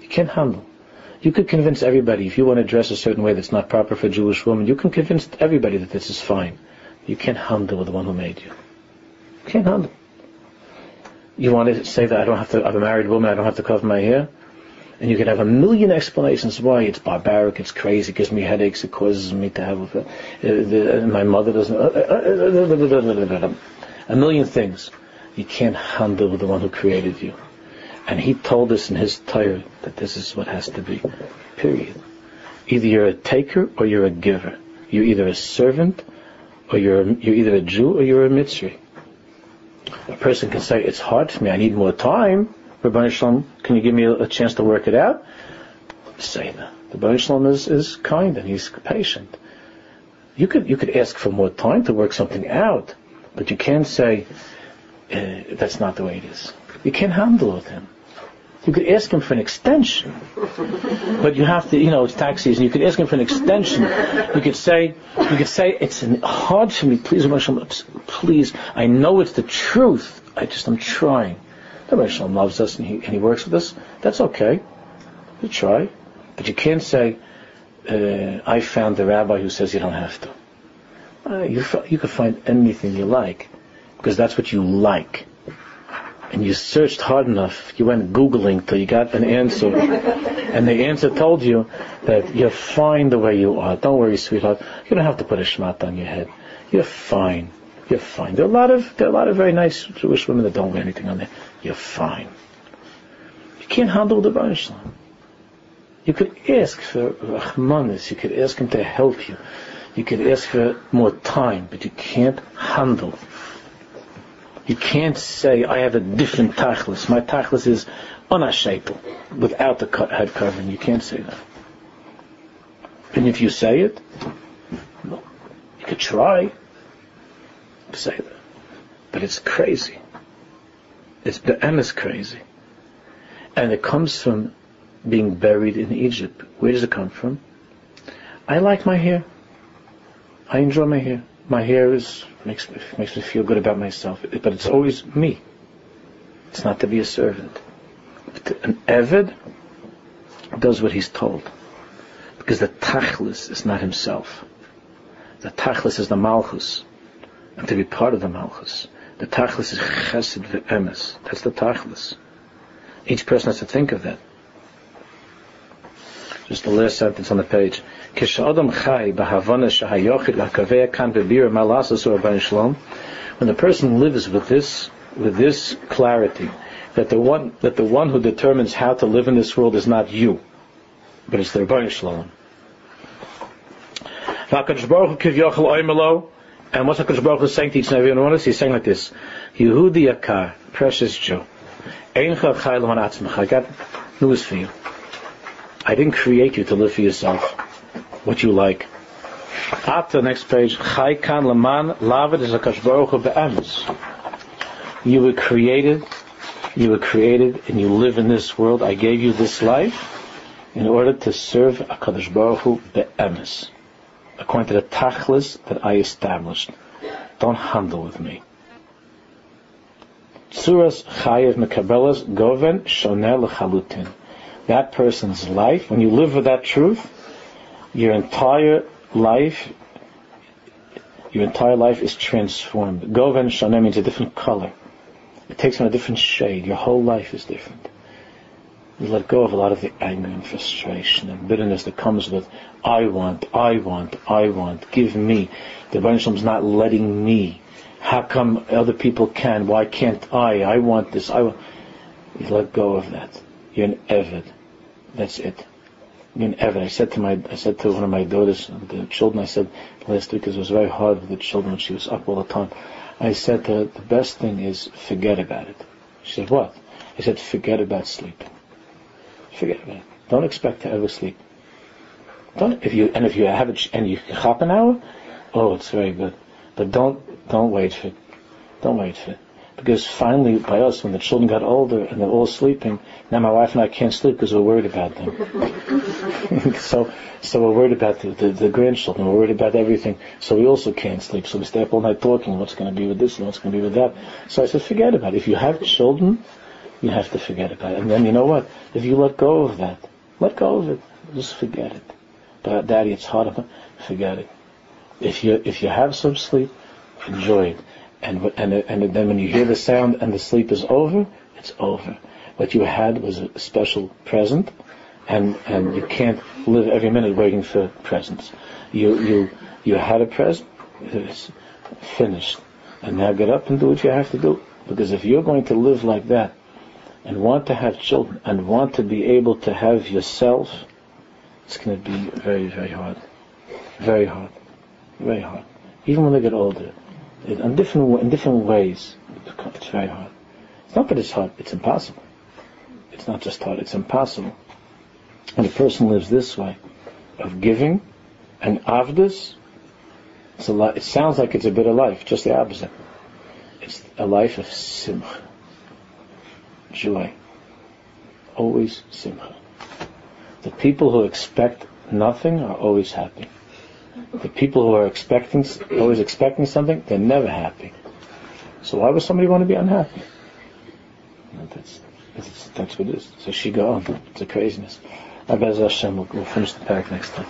You can't handle. You could convince everybody, if you want to dress a certain way that's not proper for a Jewish woman, you can convince everybody that this is fine. You can't handle with the one who made you. You can't handle. You want to say that I don't have to, I'm a married woman, I don't have to cover my hair? And you can have a million explanations why it's barbaric, it's crazy, it gives me headaches, it causes me to have, uh, the, my mother doesn't, uh, a million things. You can't handle the one who created you. And he told us in his Torah that this is what has to be. Period. Either you're a taker or you're a giver. You're either a servant or you're, you're either a Jew or you're a Mitzri. A person can say, it's hard for me, I need more time. Ribbono Shel Olam, can you give me a, chance to work it out? The Ribbono Shel Olam is, is kind and he's patient. You could, you could ask for more time to work something out, but you can't say, uh, that's not the way it is. You can't handle with him. You could ask him for an extension, but you have to, you know, it's tax season. You could ask him for an extension. You could say, you could say, it's hard for me. Please, please. I know it's the truth. I just, I'm trying. The Shalom loves us and he, and he works with us. That's okay. You try. But you can't say, uh, I found the rabbi who says you don't have to. Uh, you, you can find anything you like because that's what you like. And you searched hard enough, you went Googling till you got an answer. and the answer told you that you're fine the way you are. Don't worry, sweetheart. You don't have to put a shmat on your head. You're fine. You're fine. There are a lot of there are a lot of very nice Jewish women that don't wear anything on there. You're fine. You can't handle the Baruch You could ask for Rahmanis. You could ask him to help you. You could ask for more time, but you can't handle. You can't say, I have a different tachlis. My tachlis is unashapable without the head covering. You can't say that. And if you say it, well, you could try to say that. But it's crazy. It's is crazy. And it comes from being buried in Egypt. Where does it come from? I like my hair. I enjoy my hair. My hair is makes me, makes me feel good about myself. But it's always me. It's not to be a servant. But An Eved does what he's told. Because the Tachlis is not himself. The Tachlis is the Malchus. And to be part of the Malchus. The Tachlis is Chesed ve'emes. That's the Tachlis. Each person has to think of that. Just the last sentence on the page. When the person lives with this, with this clarity, that the one, that the one who determines how to live in this world is not you, but it's the Ribbono Shel Olam. And what's HaKadosh Baruch Hu saying to each and every one of us? He's saying like this, Yehudi Yakar, precious Jew, I got news for you. I didn't create you to live for yourself, what you like. After the next page, Chai Kan Laman Lavid is Baruch Be'emes. You were created, you were created, and you live in this world. I gave you this life in order to serve HaKadosh Baruch Hu Be'emes, according to the tachlis that I established. Don't handle with me. Suras Chayev Mekabelas Goven Shonel Chalutin that person's life, when you live with that truth, your entire life, your entire life is transformed. Goven Shana means a different color. It takes on a different shade. Your whole life is different. You let go of a lot of the anger and frustration and bitterness that comes with, I want, I want, I want, give me. The is not letting me. How come other people can? Why can't I? I want this. I want. You let go of that. You're an Eved. That's it. You're an Eved. I said to my, I said to one of my daughters, the children, I said last week, because it was very hard with the children, she was up all the time. I said to her, the best thing is forget about it. She said, what? I said, forget about sleeping. Forget about it. Don't expect to ever sleep. Don't, if you, and if you have it, and you hop an hour, oh, it's very good. But don't, don't wait for. Don't wait for it. Because finally, by us, when the children got older and they're all sleeping, now my wife and I can't sleep because we're worried about them. so, so we're worried about the, the, the, grandchildren. We're worried about everything. So we also can't sleep. So we stay up all night talking. What's going to be with this and what's going to be with that? So I said, forget about it. If you have children, you have to forget about it. And then you know what? If you let go of that, let go of it. Just forget it. But daddy, it's hard. Forget it. If you if you have some sleep, enjoy it. And, and, and then when you hear the sound and the sleep is over, it's over. What you had was a special present, and, and you can't live every minute waiting for presents. You, you, you had a present, it's finished. And now get up and do what you have to do. Because if you're going to live like that, and want to have children, and want to be able to have yourself, it's going to be very, very hard. Very hard. Very hard. Even when they get older in different in different ways. It's very hard. It's not that it's hard; it's impossible. It's not just hard; it's impossible. And a person lives this way, of giving and avdus. It's a It sounds like it's a bitter life, just the opposite. It's a life of simcha, joy, always simcha. The people who expect nothing are always happy. The people who are expecting, always expecting something, they're never happy. So why would somebody want to be unhappy? That's, that's, that's what it is. So she go on. It's a craziness. I bet Hashem, we'll finish the pack next time.